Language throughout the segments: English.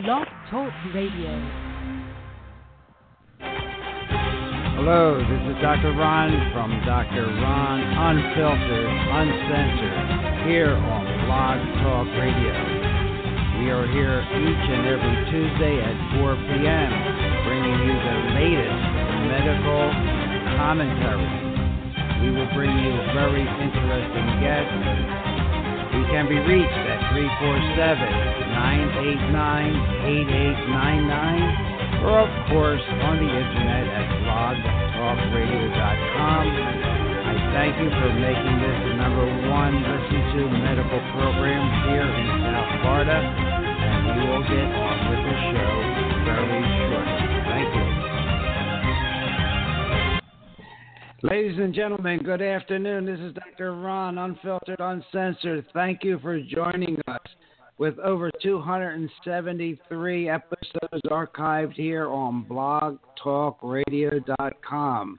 Blog Talk Radio. Hello, this is Dr. Ron from Dr. Ron Unfiltered, Uncensored, here on Blog Talk Radio. We are here each and every Tuesday at 4 p.m., bringing you the latest medical commentary. We will bring you very interesting guests. We can be reached at 347 989 8899 or, of course, on the internet at blogtalkradio.com. I thank you for making this the number one listened to medical program here in South Florida, and we will get on with the show very shortly. Thank you. Ladies and gentlemen, good afternoon. This is Dr. Ron, Unfiltered, Uncensored. Thank you for joining us with over 273 episodes archived here on blogtalkradio.com.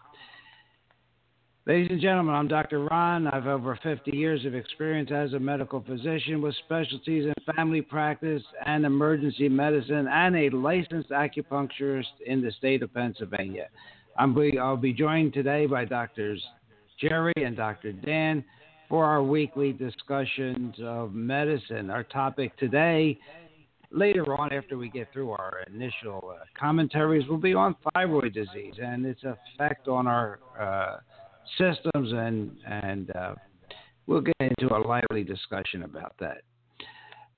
Ladies and gentlemen, I'm Dr. Ron. I have over 50 years of experience as a medical physician with specialties in family practice and emergency medicine and a licensed acupuncturist in the state of Pennsylvania. I'm be, I'll be joined today by Doctors Jerry and Dr. Dan for our weekly discussions of medicine. Our topic today, later on after we get through our initial uh, commentaries, will be on thyroid disease and its effect on our uh, systems, and and uh, we'll get into a lively discussion about that.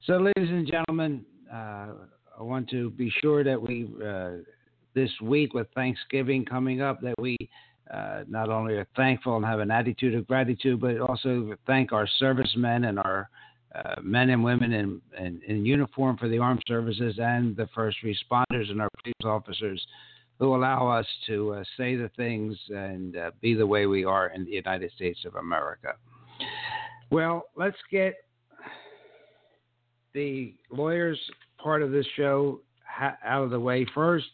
So, ladies and gentlemen, uh, I want to be sure that we uh, this week with Thanksgiving coming up that we uh, not only are thankful and have an attitude of gratitude, but also thank our servicemen and our uh, men and women in, in, in, uniform for the armed services and the first responders and our police officers who allow us to uh, say the things and uh, be the way we are in the United States of America. Well, let's get the lawyers part of this show ha- out of the way first.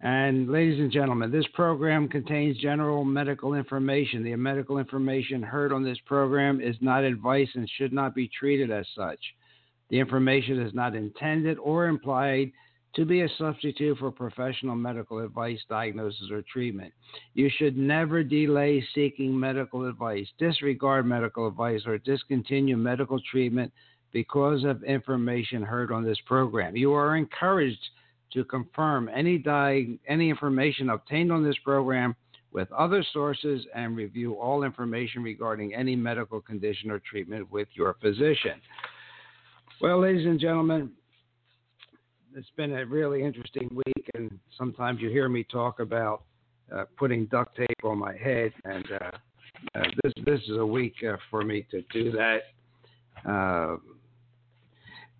And ladies and gentlemen, this program contains general medical information. The medical information heard on this program is not advice and should not be treated as such. The information is not intended or implied to be a substitute for professional medical advice, diagnosis, or treatment. You should never delay seeking medical advice, disregard medical advice, or discontinue medical treatment because of information heard on this program. You are encouraged to confirm any di- any information obtained on this program with other sources and review all information regarding any medical condition or treatment with your physician. Well, ladies and gentlemen, it's been a really interesting week, and sometimes you hear me talk about uh, putting duct tape on my head, and uh, uh, this this is a week uh, for me to do that.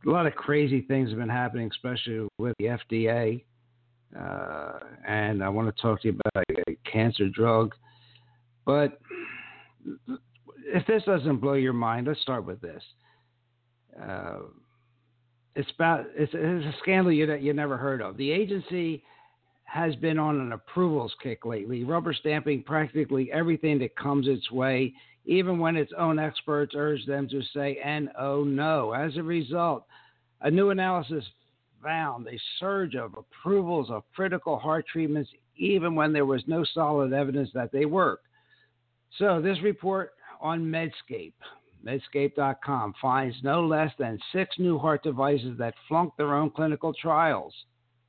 A lot of crazy things have been happening, especially with the FDA. Uh, and I want to talk to you about a, cancer drug. But if this doesn't blow your mind, let's start with this. Uh, it's about it's, it's a scandal you you never heard of. The agency has been on an approvals kick lately, rubber stamping practically everything that comes its way, even when its own experts urge them to say and oh no. As a result, a new analysis found a surge of approvals of critical heart treatments, even when there was no solid evidence that they work. So, this report on Medscape, medscape.com, finds no less than six new heart devices that flunked their own clinical trials.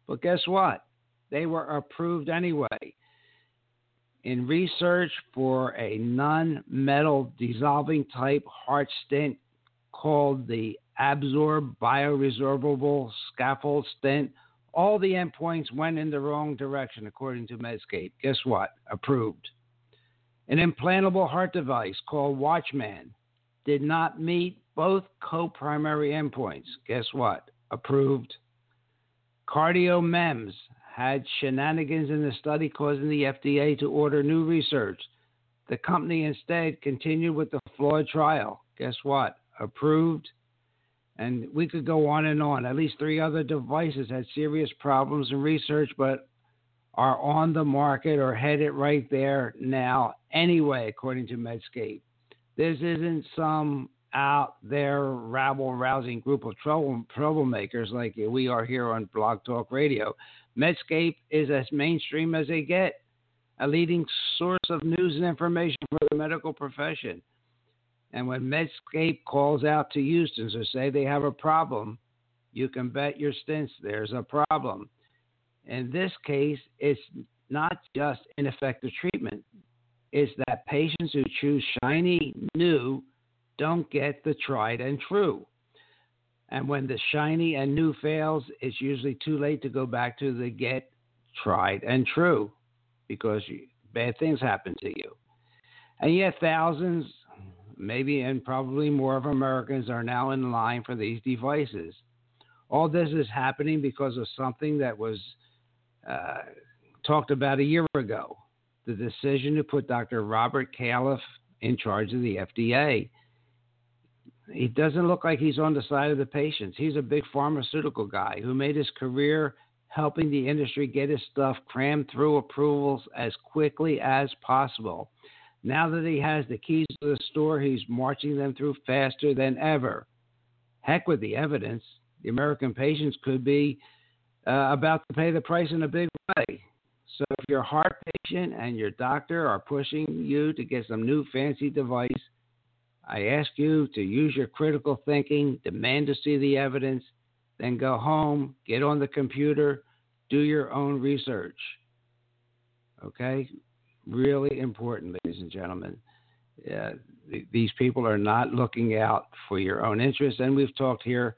But guess what? They were approved anyway. In research for a non metal dissolving type heart stent called the Absorb bioresorbable scaffold stent, all the endpoints went in the wrong direction, according to Medscape. Guess what? Approved. An implantable heart device called Watchman did not meet both co primary endpoints. Guess what? Approved. CardioMEMS had shenanigans in the study causing the FDA to order new research. The company instead continued with the flawed trial. Guess what? Approved. And we could go on and on. At least three other devices had serious problems in research, but are on the market or headed right there now anyway, according to Medscape. This isn't some out there rabble rousing group of trouble troublemakers like we are here on Blog Talk Radio. Medscape is as mainstream as they get, a leading source of news and information for the medical profession. And when Medscape calls out to Houston's or say they have a problem, you can bet your stints there's a problem. In this case, it's not just ineffective treatment, it's that patients who choose shiny new don't get the tried and true. And when the shiny and new fails, it's usually too late to go back to the get tried and true because you, bad things happen to you. And yet, thousands, maybe and probably more of Americans are now in line for these devices. All this is happening because of something that was uh, talked about a year ago the decision to put Dr. Robert Califf in charge of the FDA. He doesn't look like he's on the side of the patients. He's a big pharmaceutical guy who made his career helping the industry get his stuff crammed through approvals as quickly as possible. Now that he has the keys to the store, he's marching them through faster than ever. Heck with the evidence. The American patients could be uh, about to pay the price in a big way. So if your heart patient and your doctor are pushing you to get some new fancy device, I ask you to use your critical thinking, demand to see the evidence, then go home, get on the computer, do your own research. Okay? Really important, ladies and gentlemen. Uh, th- these people are not looking out for your own interests, and we've talked here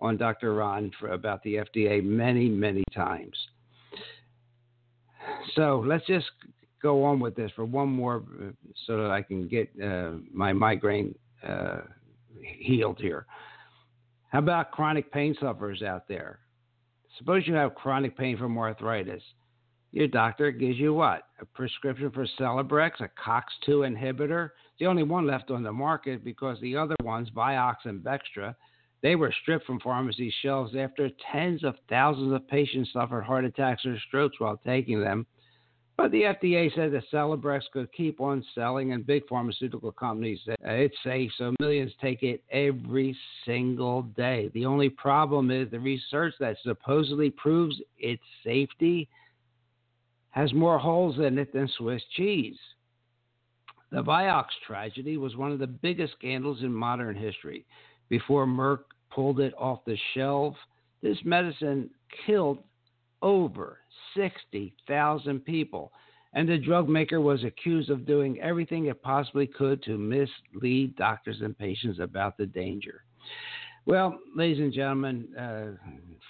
on Dr. Ron for, about the FDA many, many times. So let's just go on with this for one more uh, so that I can get uh, my migraine uh, healed here. How about chronic pain sufferers out there? Suppose you have chronic pain from arthritis. Your doctor gives you what? A prescription for Celebrex, a COX2 inhibitor. the only one left on the market because the other ones, Vioxx and Bextra, they were stripped from pharmacy shelves after tens of thousands of patients suffered heart attacks or strokes while taking them. But the FDA said that Celebrex could keep on selling, and big pharmaceutical companies said it's safe, so millions take it every single day. The only problem is the research that supposedly proves its safety has more holes in it than Swiss cheese. The Vioxx tragedy was one of the biggest scandals in modern history. Before Merck pulled it off the shelf, this medicine killed over 60,000 people. And the drug maker was accused of doing everything it possibly could to mislead doctors and patients about the danger. Well, ladies and gentlemen, uh,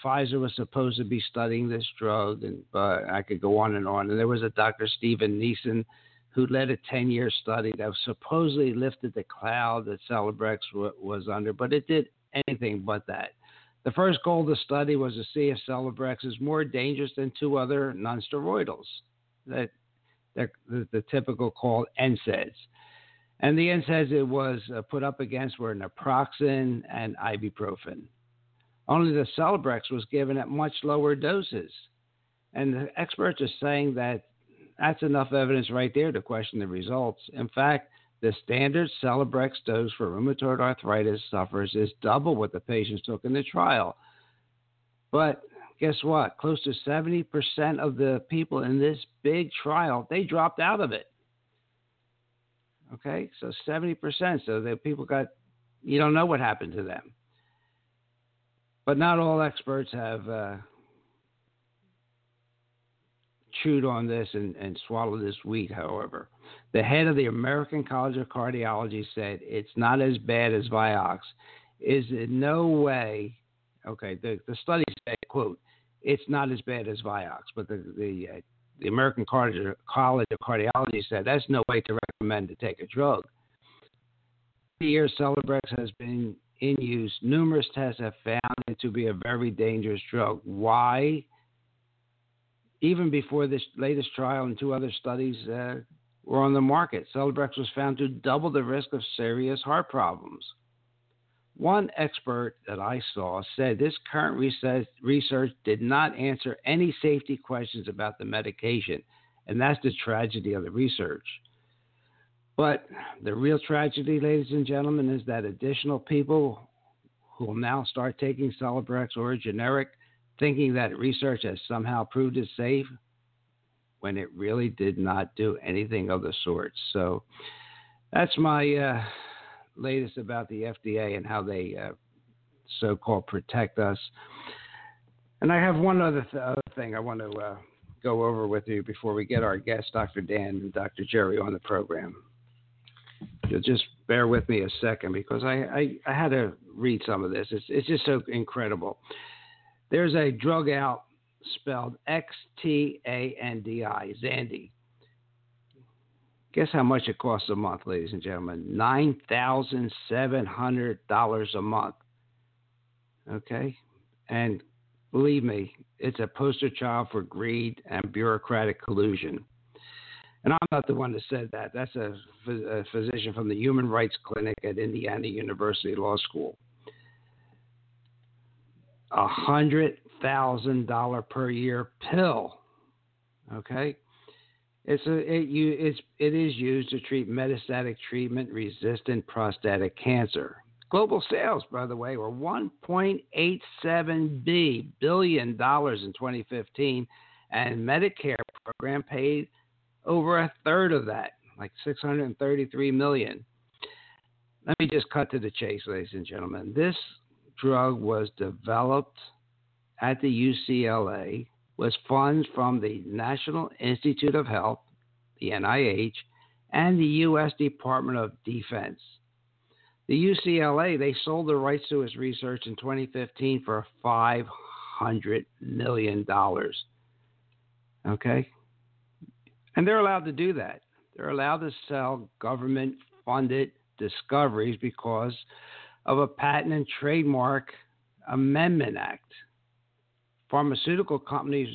Pfizer was supposed to be studying this drug, and uh, I could go on and on. And there was a Dr. Steven Nissen who led a 10 year study that supposedly lifted the cloud that Celebrex w- was under, but it did anything but that. The first goal of the study was to see if Celebrex is more dangerous than two other nonsteroidals, that the, the typical called NSAIDs. And the NSAIDs it was uh, put up against were naproxen and ibuprofen. Only the Celebrex was given at much lower doses. And the experts are saying that that's enough evidence right there to question the results. In fact, the standard Celebrex dose for rheumatoid arthritis sufferers is double what the patients took in the trial. But guess what? Close to 70% of the people in this big trial, they dropped out of it. Okay, so 70%. So the people got, you don't know what happened to them. But not all experts have uh, chewed on this and, and swallowed this wheat, however. The head of the American College of Cardiology said it's not as bad as Vioxx. Is in no way, okay, the, the study said, quote, it's not as bad as Vioxx, but the, the, uh, the American College of Cardiology said that's no way to recommend to take a drug. The year Celebrex has been in use. Numerous tests have found it to be a very dangerous drug. Why? Even before this latest trial and two other studies uh, were on the market. Celebrex was found to double the risk of serious heart problems. One expert that I saw said this current research did not answer any safety questions about the medication, and that's the tragedy of the research. But the real tragedy, ladies and gentlemen, is that additional people who will now start taking Celebrex or a generic, thinking that research has somehow proved it safe, when it really did not do anything of the sort. So that's my uh, latest about the FDA and how they uh, so called protect us. And I have one other, th- other thing I want to uh, go over with you before we get our guests, Dr. Dan and Dr. Jerry, on the program. You'll just bear with me a second because I, I, I had to read some of this. It's, it's just so incredible. There's a drug out spelled X T A N D I, Xtandi. Guess how much it costs a month, ladies and gentlemen? $9,700 a month. Okay? And believe me, it's a poster child for greed and bureaucratic collusion. And I'm not the one that said that. That's a, a physician from the Human Rights Clinic at Indiana University Law School. A hundred thousand dollar per year pill. Okay, it's a it you it's it is used to treat metastatic treatment resistant prostatic cancer. Global sales, by the way, were 1.87 b billion dollars in 2015, and Medicare program paid over a third of that, like 633 million. Let me just cut to the chase, ladies and gentlemen. This drug was developed at the UCLA was funds from the National Institute of Health, the NIH, and the U.S. Department of Defense. The UCLA, they sold the rights to his research in 2015 for $500 million. Okay? And they're allowed to do that. They're allowed to sell government funded discoveries because of a Patent and Trademark Amendment Act pharmaceutical companies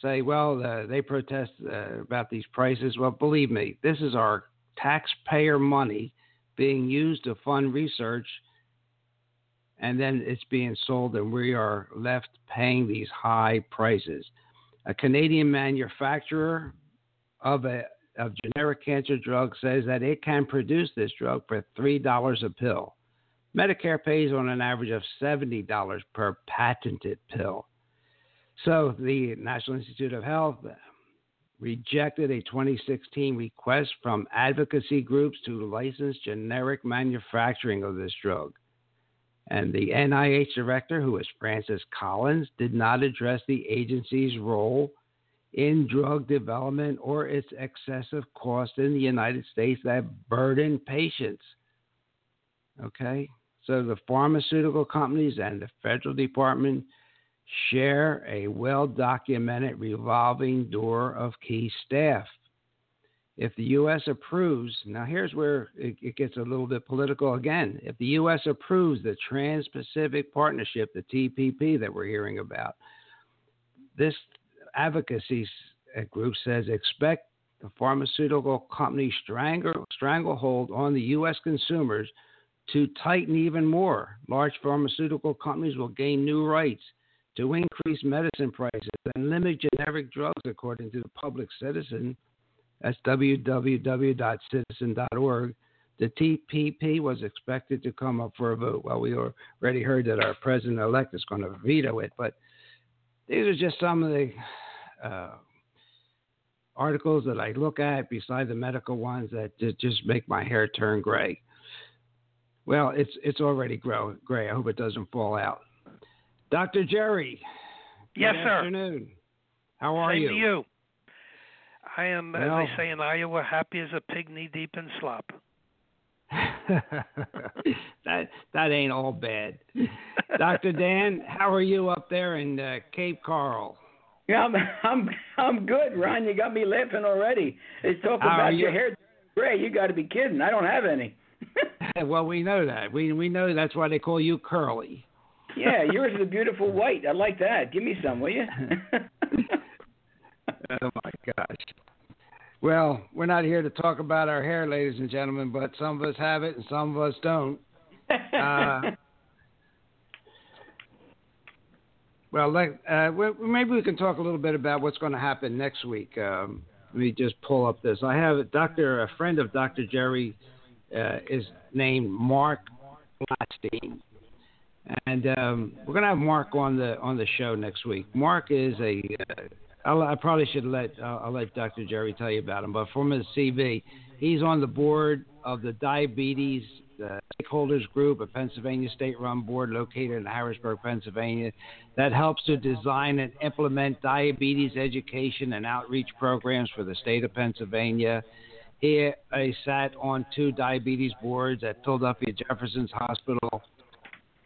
say, well, uh, they protest uh, about these prices. Well, believe me, this is our taxpayer money being used to fund research, and then it's being sold, and we are left paying these high prices. A Canadian manufacturer of a of generic cancer drug says that it can produce this drug for three dollars a pill. Medicare pays on an average of seventy dollars per patented pill. So the National Institute of Health rejected a 2016 request from advocacy groups to license generic manufacturing of this drug. And the NIH director, who is Francis Collins, did not address the agency's role in drug development or its excessive cost in the United States that burden patients. Okay? So the pharmaceutical companies and the federal department share a well documented revolving door of key staff. If the U.S. approves, now here's where it, it, gets a little bit political again. If the U.S. approves the Trans Pacific Partnership, the TPP that we're hearing about, this advocacy uh, group says expect the pharmaceutical company strangle, stranglehold on the U.S. consumers to tighten even more. Large pharmaceutical companies will gain new rights to increase medicine prices and limit generic drugs, according to the Public Citizen. That's www.citizen.org. The TPP was expected to come up for a vote. Well, we already heard that our president elect is going to veto it, but these are just some of the uh, articles that I look at, beside the medical ones, that just make my hair turn gray. Well, it's it's already grow, gray. I hope it doesn't fall out. Dr. Jerry. Yes, good sir. Afternoon. How are Same you? to you. I am, well, as they say in Iowa, happy as a pig knee deep in slop. that that ain't all bad. Dr. Dan, how are you up there in uh, Cape Coral? Yeah, I'm I'm I'm good, Ron. You got me laughing already. They talk How about you? your hair gray. You got to be kidding. I don't have any. well, we know that. We we know that's why they call you Curly. yeah, yours is a beautiful white. I like that. Give me some, will you? oh my gosh. Well, we're not here to talk about our hair, ladies and gentlemen, but some of us have it and some of us don't. Uh, well, like, uh, maybe we can talk a little bit about what's going to happen next week. Um, let me just pull up this. I have a doctor, a friend of Dr. Jerry, uh, is named Mark Blatstein, and um, we're gonna have Mark on the on the show next week. Mark is a uh, I probably should let uh, I'll let Dr. Jerry tell you about him, but from his CV, he's on the board of the Diabetes uh, Stakeholders Group, a Pennsylvania state-run board located in Harrisburg, Pennsylvania, that helps to design and implement diabetes education and outreach programs for the state of Pennsylvania. He, sat on two diabetes boards at Philadelphia Jefferson's Hospital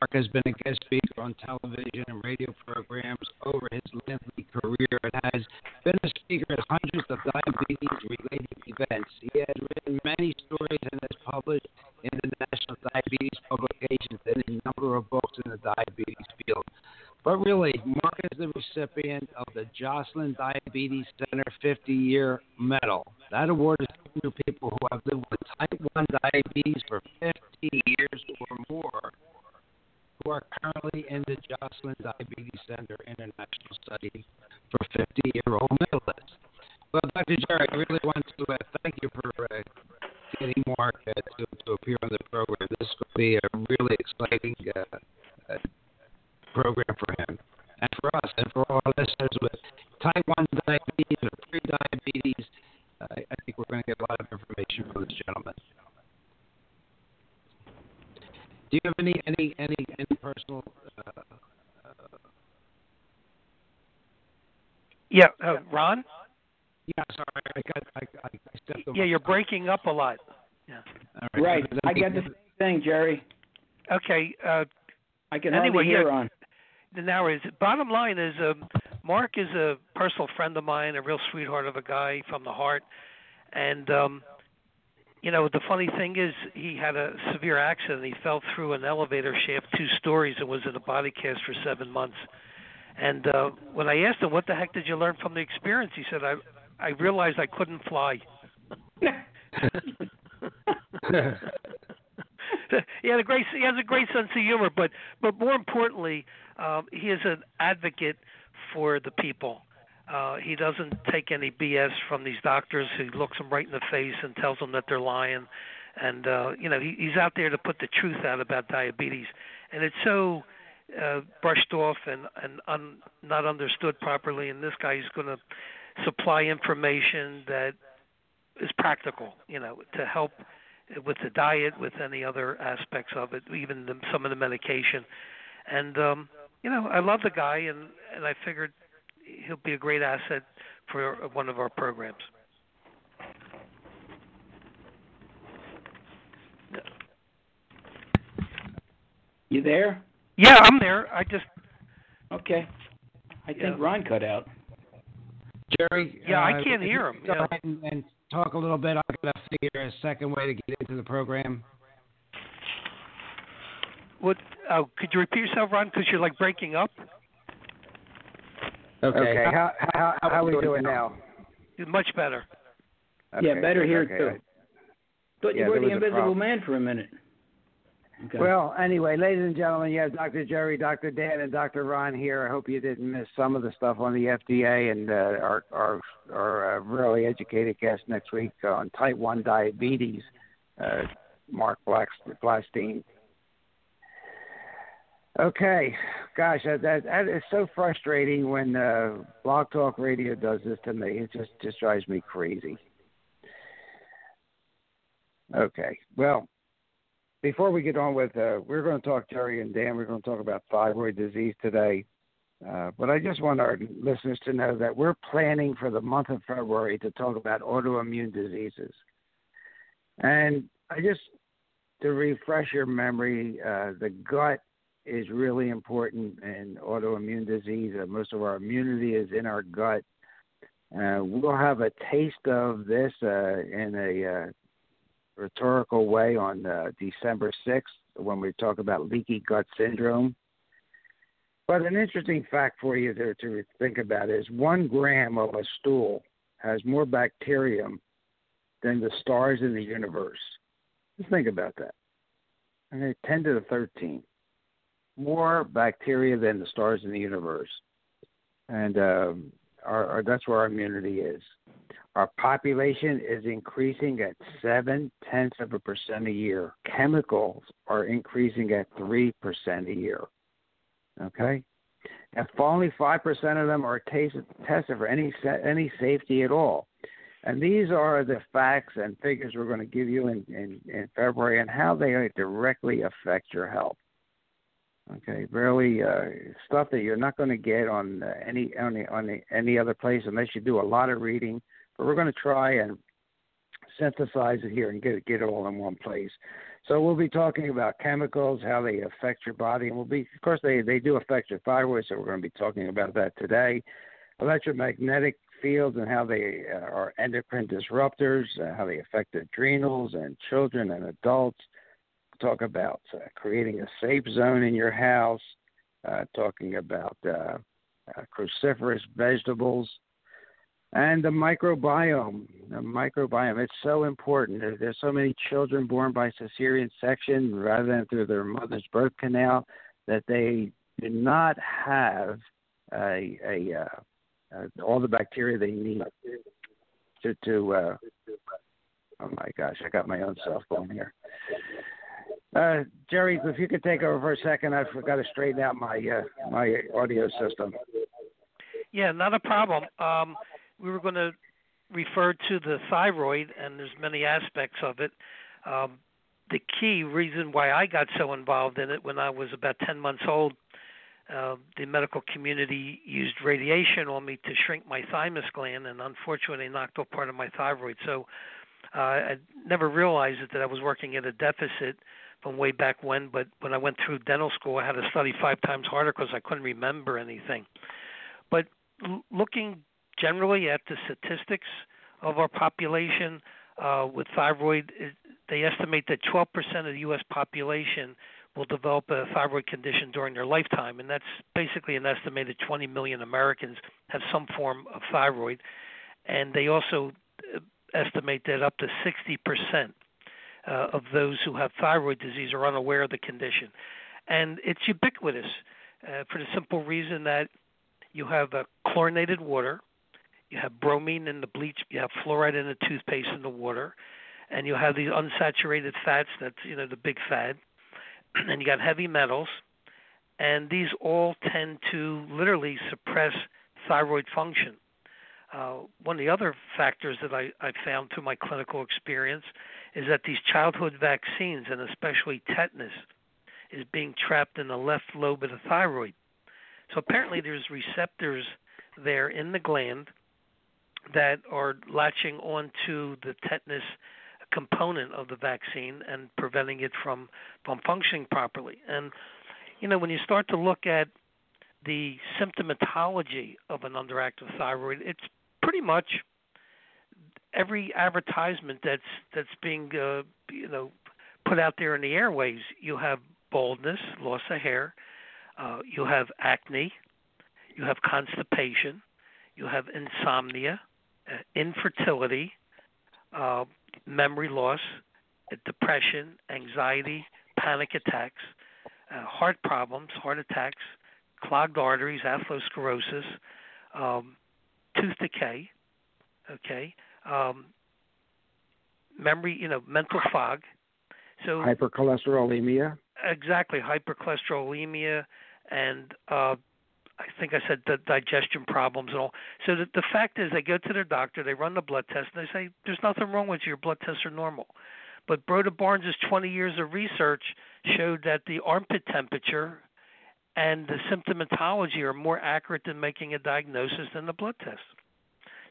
Mark has been a guest speaker on television and radio programs over his lengthy career and has been a speaker at hundreds of diabetes related events. He has written many stories and has published in the National Diabetes Publications and a number of books in the diabetes field. But really, Mark is the recipient of the Joslin Diabetes Center 50 year medal. That award is given to people who have lived with type 1 diabetes for 50 years or more who are currently in the Joslin Diabetes Center International Study for 50 year old medalists. Well, Dr. Jerry, I really want to uh, thank you for uh, getting Mark uh, to, to appear on the program. This will be a really exciting uh, uh, program for him and for us and for all our listeners with type 1 diabetes or pre diabetes. Uh, I think we're going to get a lot of information from this gentleman. Do you have any any any any personal? Uh, uh, Yeah, uh, Ron. yeah, sorry, I got I, I I stepped over. Yeah, you're breaking up a lot. Yeah. All Right. Let I me- got the same thing, Jerry. Okay. Uh, I can Anyway, hardly hear yeah. on. Now is bottom line is um, Mark is a personal friend of mine, a real sweetheart of a guy from the heart, and um, you know the funny thing is he had a severe accident. He fell through an elevator shaft two stories and was in a body cast for seven months. And uh, when I asked him what the heck did you learn from the experience, he said I I realized I couldn't fly. he had a great he has a great sense of humor, but but more importantly, um, he is an advocate for the people. Uh, he doesn't take any BS from these doctors who looks them right in the face and tells them that they're lying. And uh, you know he, he's out there to put the truth out about diabetes, and it's so uh, brushed off and and un, not understood properly. And this guy is going to supply information that is practical, you know, to help with the diet, with any other aspects of it, even the, some of the medication. And um, you know, I love the guy, and and I figured he'll be a great asset for one of our programs. You there? Yeah, I'm there. I just Okay. I think Yeah. Ron cut out. Jerry. Yeah, I uh, can't hear him, Go yeah. ahead and, and talk a little bit. I'm going to figure a second way to get into the program. what? Uh, could you repeat yourself, Ron? Because you're like breaking up. Okay. How how how are we doing now? Much better. yeah, better here okay. too. Thought Yeah, you were the invisible man for a minute. Okay. Well, anyway, ladies and gentlemen, you have Dr. Jerry, Dr. Dan, and Dr. Ron here. I hope you didn't miss some of the stuff on the FDA and uh, our our, our uh, really educated guest next week on type one diabetes, uh, Mark Blatstein. Okay, gosh, that, that that is so frustrating when uh, Blog Talk Radio does this to me. It just just drives me crazy. Okay, well, before we get on with, uh, we're going to talk Jerry and Dan. We're going to talk about thyroid disease today. Uh, but I just want our listeners to know that we're planning for the month of February to talk about autoimmune diseases. And I just, to refresh your memory, uh, the gut is really important in autoimmune disease. Uh, most of our immunity is in our gut. Uh, we'll have a taste of this uh, in a uh, rhetorical way on uh, December 6th when we talk about leaky gut syndrome. But an interesting fact for you to, to think about is one gram of a stool has more bacterium than the stars in the universe. Just think about that. Okay, 10 to the 13. More bacteria than the stars in the universe. And um, our, our that's where our immunity is. Our population is increasing at seven tenths of a percent a year. Chemicals are increasing at three percent a year. Okay, and only five percent of them are tested for any any safety at all. And these are the facts and figures we're going to give you in, in, in February and how they directly affect your health. Okay, really uh, stuff that you're not going to get on uh, any on, the, on the, any other place unless you do a lot of reading. But we're going to try and synthesize it here and get it, get it all in one place. So we'll be talking about chemicals, how they affect your body, and we'll be, of course, they they do affect your thyroid. So we're going to be talking about that today. Electromagnetic fields and how they uh, are endocrine disruptors, uh, how they affect adrenals and children and adults talk about uh, creating a safe zone in your house, uh, talking about uh, uh, cruciferous vegetables, and the microbiome. The microbiome, it's so important. There, there's so many children born by cesarean section rather than through their mother's birth canal that they do not have a, a uh, uh, all the bacteria they need to to. Oh my gosh, I got my own cell phone here. Uh, Jerry, if you could take over for a second, I forgot to straighten out my uh, my audio system. Yeah, not a problem. Um, we were going to refer to the thyroid, and there's many aspects of it. Um, the key reason why I got so involved in it when I was about 10 months old, uh, the medical community used radiation on me to shrink my thymus gland, and unfortunately knocked off part of my thyroid. So uh, I never realized that I was working at a deficit from way back when. But when I went through dental school, I had to study five times harder because I couldn't remember anything. But l- looking generally at the statistics of our population uh, with thyroid, it, they estimate that 12% of the U.S. population will develop a thyroid condition during their lifetime, and that's basically an estimated 20 million Americans have some form of thyroid. And they also uh, estimate that up to 60% uh, of those who have thyroid disease are unaware of the condition. And it's ubiquitous uh, for the simple reason that you have uh, chlorinated water, you have bromine in the bleach, you have fluoride in the toothpaste in the water, and you have these unsaturated fats that's you know the big fad, and you got heavy metals, and these all tend to literally suppress thyroid function. Uh, one of the other factors that I, I found through my clinical experience is that these childhood vaccines, and especially tetanus, is being trapped in the left lobe of the thyroid. So apparently, there's receptors there in the gland that are latching onto the tetanus component of the vaccine and preventing it from from functioning properly. And you know, when you start to look at the symptomatology of an underactive thyroid, it's pretty much every advertisement that's that's being uh, you know put out there in the airways. You have baldness, loss of hair, uh, you have acne, you have constipation, you have insomnia, uh, infertility, uh, memory loss, uh, depression, anxiety, panic attacks, uh, heart problems, heart attacks, clogged arteries, atherosclerosis, um, tooth decay. Okay, um, memory, you know, mental fog. So hypercholesterolemia. Exactly, hypercholesterolemia, and uh, I think I said the digestion problems and all. So the, the fact is, they go to their doctor, they run the blood test, and they say there's nothing wrong with you. Your blood tests are normal. But Broda Barnes' 20 years of research showed that the armpit temperature and the symptomatology are more accurate than making a diagnosis than the blood test.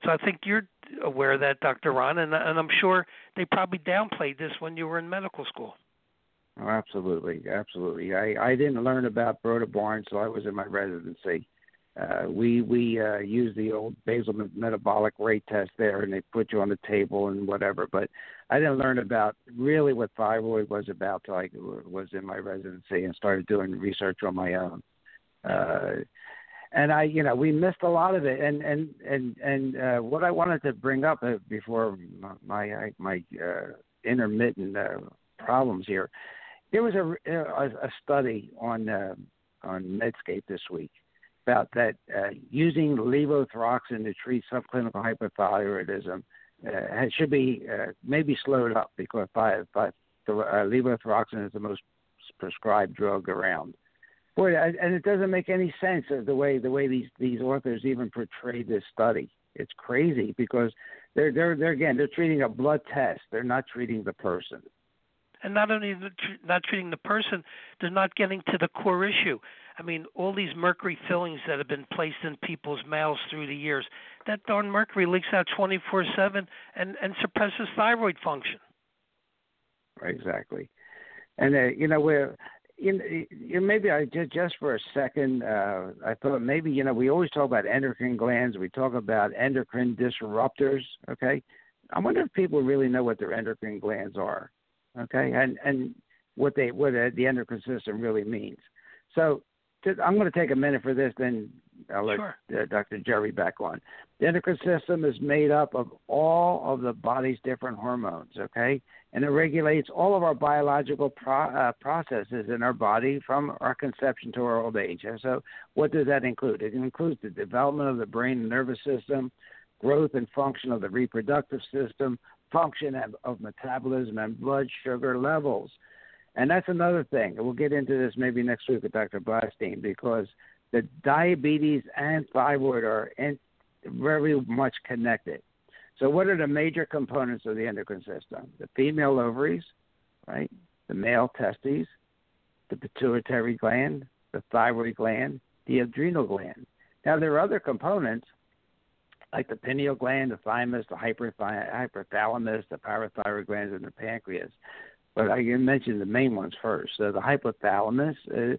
So I think you're aware of that, Dr. Ron, and, and I'm sure they probably downplayed this when you were in medical school. Oh, absolutely, absolutely. I I didn't learn about Broda Barnes until I was in my residency. Uh, we we uh, use the old basal metabolic rate test there, and they put you on the table and whatever. But I didn't learn about really what thyroid was about till I was in my residency and started doing research on my own. Uh, and I, you know, we missed a lot of it. And and and and uh, what I wanted to bring up uh, before my my uh, intermittent uh, problems here, there was a a, a study on uh, on Medscape this week, about that uh, using levothyroxine to treat subclinical hypothyroidism uh, should be uh, maybe slowed up because by, by the, uh, levothyroxine is the most prescribed drug around. Boy, and it doesn't make any sense of the way the way these these authors even portray this study. It's crazy because they're they're they're again they're treating a blood test. They're not treating the person. And not only the, not treating the person, they're not getting to the core issue. I mean, all these mercury fillings that have been placed in people's mouths through the years, that darn mercury leaks out 24/7 and and suppresses thyroid function. Exactly, and uh, you know we're. You know, maybe I just just for a second, uh, I thought maybe you know we always talk about endocrine glands, we talk about endocrine disruptors. Okay, I wonder if people really know what their endocrine glands are. Okay, and and what they what the endocrine system really means. So I'm going to take a minute for this, then I'll let sure. uh, Dr. Jerry back on. The endocrine system is made up of all of the body's different hormones, okay? And it regulates all of our biological pro- uh, processes in our body from our conception to our old age. And so, what does that include? It includes the development of the brain and nervous system, growth and function of the reproductive system, function of, of metabolism, and blood sugar levels. And that's another thing. We'll get into this maybe next week with Dr. Blatstein because the diabetes and thyroid are in, very much connected. So, what are the major components of the endocrine system? The female ovaries, right? The male testes, the pituitary gland, the thyroid gland, the adrenal gland. Now, there are other components like the pineal gland, the thymus, the hypothalamus, the parathyroid glands, and the pancreas but I can mention the main ones first. So the hypothalamus, uh,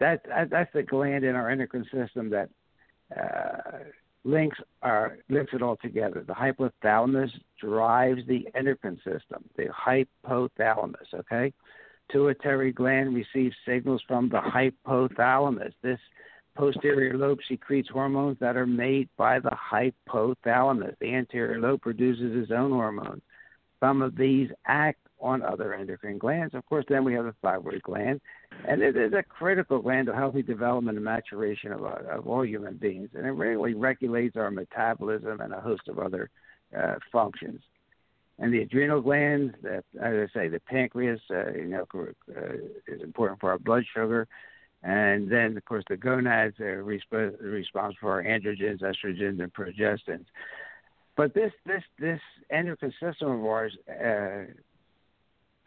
that, that's the gland in our endocrine system that uh, links our links it all together. The hypothalamus drives the endocrine system. The hypothalamus, okay. Pituitary gland receives signals from the hypothalamus. This posterior lobe secretes hormones that are made by the hypothalamus. The anterior lobe produces its own hormones. Some of these act on other endocrine glands. Of course, then we have the thyroid gland, and it is a critical gland to healthy development and maturation of, uh, of all human beings, and it really regulates our metabolism and a host of other uh, functions. And the adrenal glands, that, as I say, the pancreas, uh, you know, uh, is important for our blood sugar. And then, of course, the gonads are resp- responsible for our androgens, estrogens, and progestins. But this this this endocrine system of ours uh,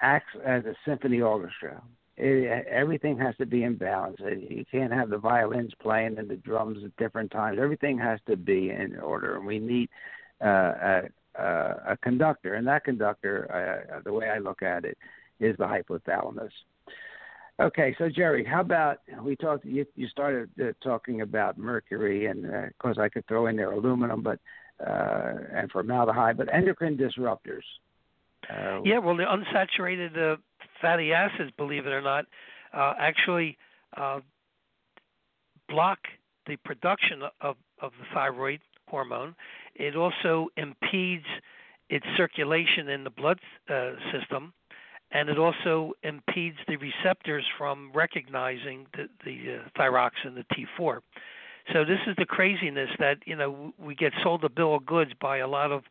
acts as a symphony orchestra. It, everything has to be in balance. You can't have the violins playing and the drums at different times. Everything has to be in order, and we need uh, a, a, conductor. And that conductor, uh, the way I look at it, is the hypothalamus. Okay, so Jerry, how about we talked? You, you started uh, talking about mercury, and uh, of course I could throw in there aluminum, but uh, and formaldehyde, but endocrine disruptors. Uh, yeah, well, the unsaturated uh, fatty acids, believe it or not, uh, actually uh, block the production of, of the thyroid hormone. It also impedes its circulation in the blood uh, system, and it also impedes the receptors from recognizing the, the uh, thyroxine, the T4. So this is the craziness that you know we get sold a bill of goods by a lot of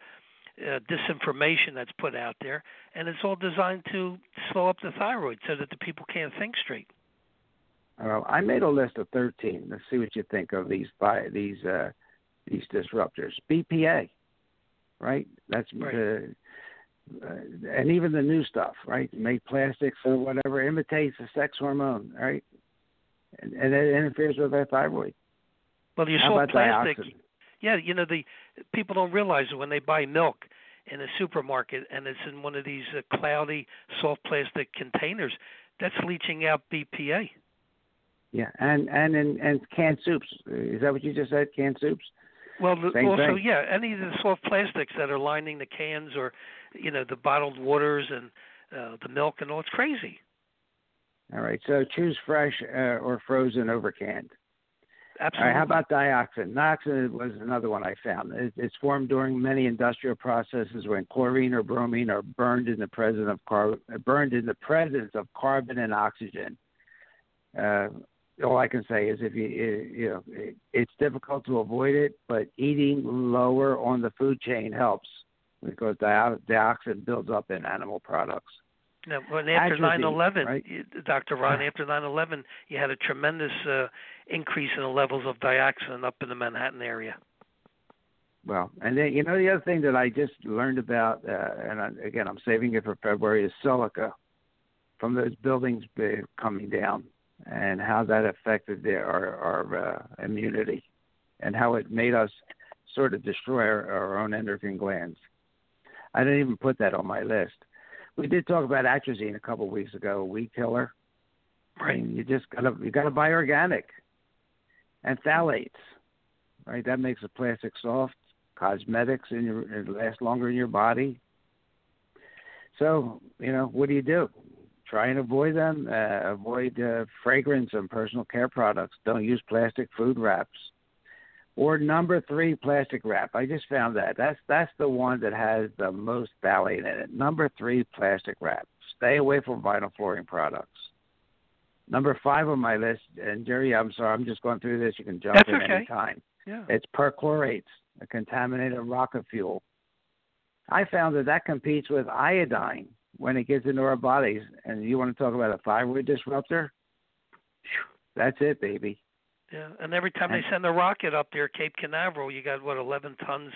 uh, disinformation that's put out there, and it's all designed to slow up the thyroid so that the people can't think straight. Uh, I made a list of 13. Let's see what you think of these by these uh, these disruptors. BPA, right? That's right. the uh, and even the new stuff, right? Made plastics or whatever imitates the sex hormone, right? And, and it interferes with our thyroid. Well, you saw plastic. Dioxin? Yeah, you know the people don't realize it when they buy milk in a supermarket and it's in one of these uh, cloudy soft plastic containers. That's leaching out BPA. Yeah, and and in and canned soups. Is that what you just said? Canned soups. Well, Same also, thing. yeah, any of the soft plastics that are lining the cans or, you know, the bottled waters and uh, the milk and all, it's crazy. All right, so choose fresh uh, or frozen over canned. Absolutely. All right, how about dioxin? Dioxin was another one I found. It, it's formed during many industrial processes when chlorine or bromine are burned in the presence of car- burned in the presence of carbon and oxygen. Uh, all I can say is if you you know it's difficult to avoid it, but eating lower on the food chain helps because dioxin builds up in animal products. Now, when after nine eleven, right? Dr. Ron, after nine eleven, you had a tremendous uh, increase in the levels of dioxin up in the Manhattan area. Well, and then you know the other thing that I just learned about, uh, and I, again I'm saving it for February, is silica from those buildings coming down, and how that affected the, our our uh, immunity, and how it made us sort of destroy our, our own endocrine glands. I didn't even put that on my list. We did talk about atrazine a couple of weeks ago, a weed killer. Right. you just gotta you gotta buy organic. And phthalates, right? That makes the plastic soft. Cosmetics in your it lasts longer in your body. So you know what do you do? Try and avoid them. Uh, avoid uh, fragrance and personal care products. Don't use plastic food wraps or number three plastic wrap. I just found that that's that's the one that has the most phthalate in it. Number three plastic wrap. Stay away from vinyl flooring products. Number five on my list, and Jerry, I'm sorry, I'm just going through this. You can jump that's in okay. any time. Yeah. It's perchlorates, a contaminated rocket fuel. I found that that competes with iodine when it gets into our bodies. And you want to talk about a thyroid disruptor? That's it, baby. Yeah, and every time they send a rocket up there, Cape Canaveral, you got what 11 tons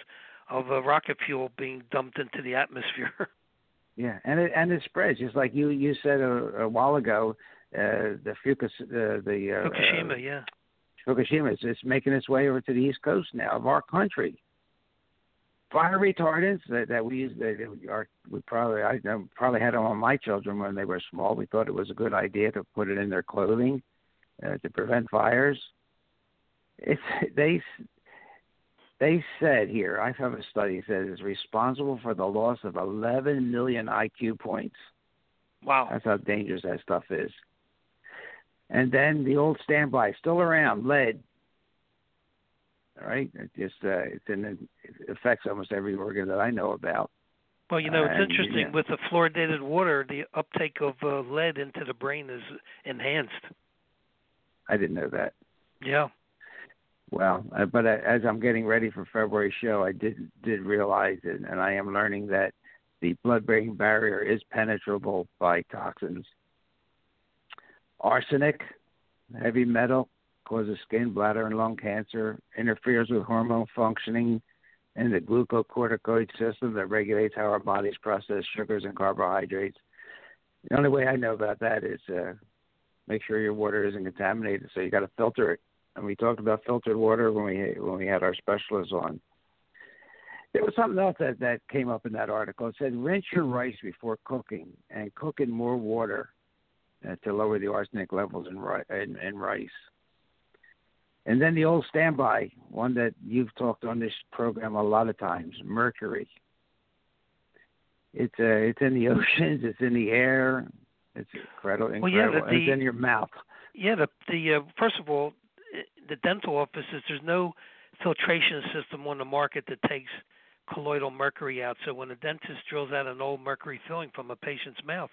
of uh, rocket fuel being dumped into the atmosphere. yeah, and it and it spreads just like you you said a, a while ago. Uh, the Fukus, uh, the uh, Fukushima, yeah. Fukushima, it's, it's making its way over to the east coast now of our country. Fire retardants that, that we use, that are we probably I probably had them on my children when they were small. We thought it was a good idea to put it in their clothing uh, to prevent fires it's they they said here. I have a study that is responsible for the loss of 11 million IQ points. Wow, that's how dangerous that stuff is. And then the old standby, still around, lead. All right, it just uh, it's in it affects almost every organ that I know about. Well, you know, it's and, interesting yeah. with the fluoridated water, the uptake of uh, lead into the brain is enhanced. I didn't know that. Yeah. Well, uh, but uh, as I'm getting ready for February show, I did did realize it, and I am learning that the blood-brain barrier is penetrable by toxins. Arsenic, heavy metal, causes skin, bladder, and lung cancer. Interferes with hormone functioning in the glucocorticoid system that regulates how our bodies process sugars and carbohydrates. The only way I know about that is uh, make sure your water isn't contaminated, so you got to filter it and we talked about filtered water when we when we had our specialists on. There was something else that that came up in that article. It said rinse your rice before cooking and cook in more water uh, to lower the arsenic levels in, ri- in, in rice. And then the old standby, one that you've talked on this program a lot of times, mercury. It's uh, it's in the oceans, it's in the air, it's incredible, incredible. Well, yeah, the, and it's in your mouth. Yeah, the the uh, first of all, the dental offices, there's no filtration system on the market that takes colloidal mercury out. So when a dentist drills out an old mercury filling from a patient's mouth,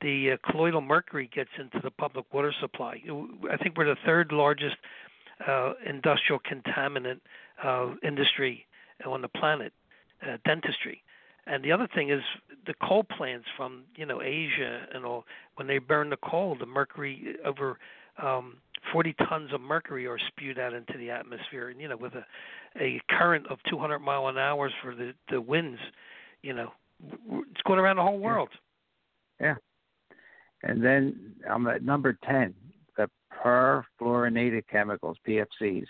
the uh, colloidal mercury gets into the public water supply. I think we're the third largest uh, industrial contaminant uh, industry on the planet, uh, dentistry. And the other thing is the coal plants from you know Asia and all. When they burn the coal, the mercury over um, 40 tons of mercury are spewed out into the atmosphere. And you know, with a a current of 200 mile an hour for the the winds, you know, it's going around the whole world. Yeah. And then I'm at number 10, the perfluorinated chemicals, PFCs.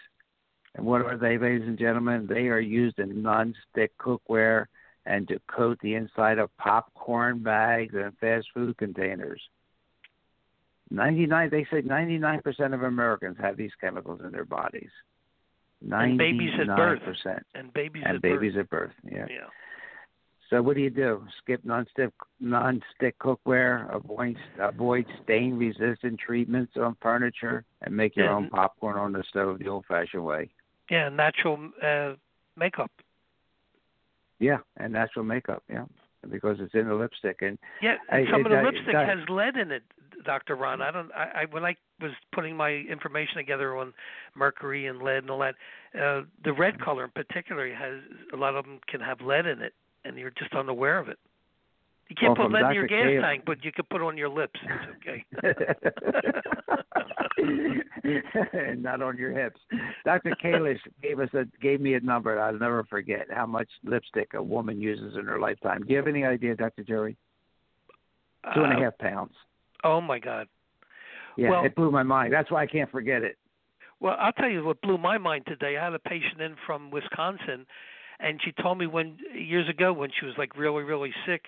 And what are they, ladies and gentlemen? They are used in non-stick cookware and to coat the inside of popcorn bags and fast food containers. 99 they say 99% of Americans have these chemicals in their bodies. 99%. And babies at birth. And babies and at babies birth. at birth. Yeah. Yeah. So what do you do? Skip non-stick non-stick cookware, avoid avoid stain-resistant treatments on furniture, and make your Yeah. own popcorn on the stove the old-fashioned way. Yeah, natural uh, makeup. Yeah, and natural makeup. Yeah, because it's in the lipstick. And Yeah, I- and some of the that- lipstick that- has lead in it. Dr. Ron. I don't. I, I when I was putting my information together on mercury and lead and all that, uh, the red color in particular has a lot of them can have lead in it, and you're just unaware of it. You can't Well, put lead in your gas K- tank, but you can put it on your lips. It's okay. And not on your hips. Dr. Kalish gave us a gave me a number I'll never forget how much lipstick a woman uses in her lifetime. Do you have any idea, Dr. Jerry? Two and a Uh, half pounds. Oh my God. Yeah, well- it blew my mind. That's why I can't forget it. Well, I'll tell you what blew my mind today. I had a patient in from Wisconsin, and she told me when years ago when she was like really really sick,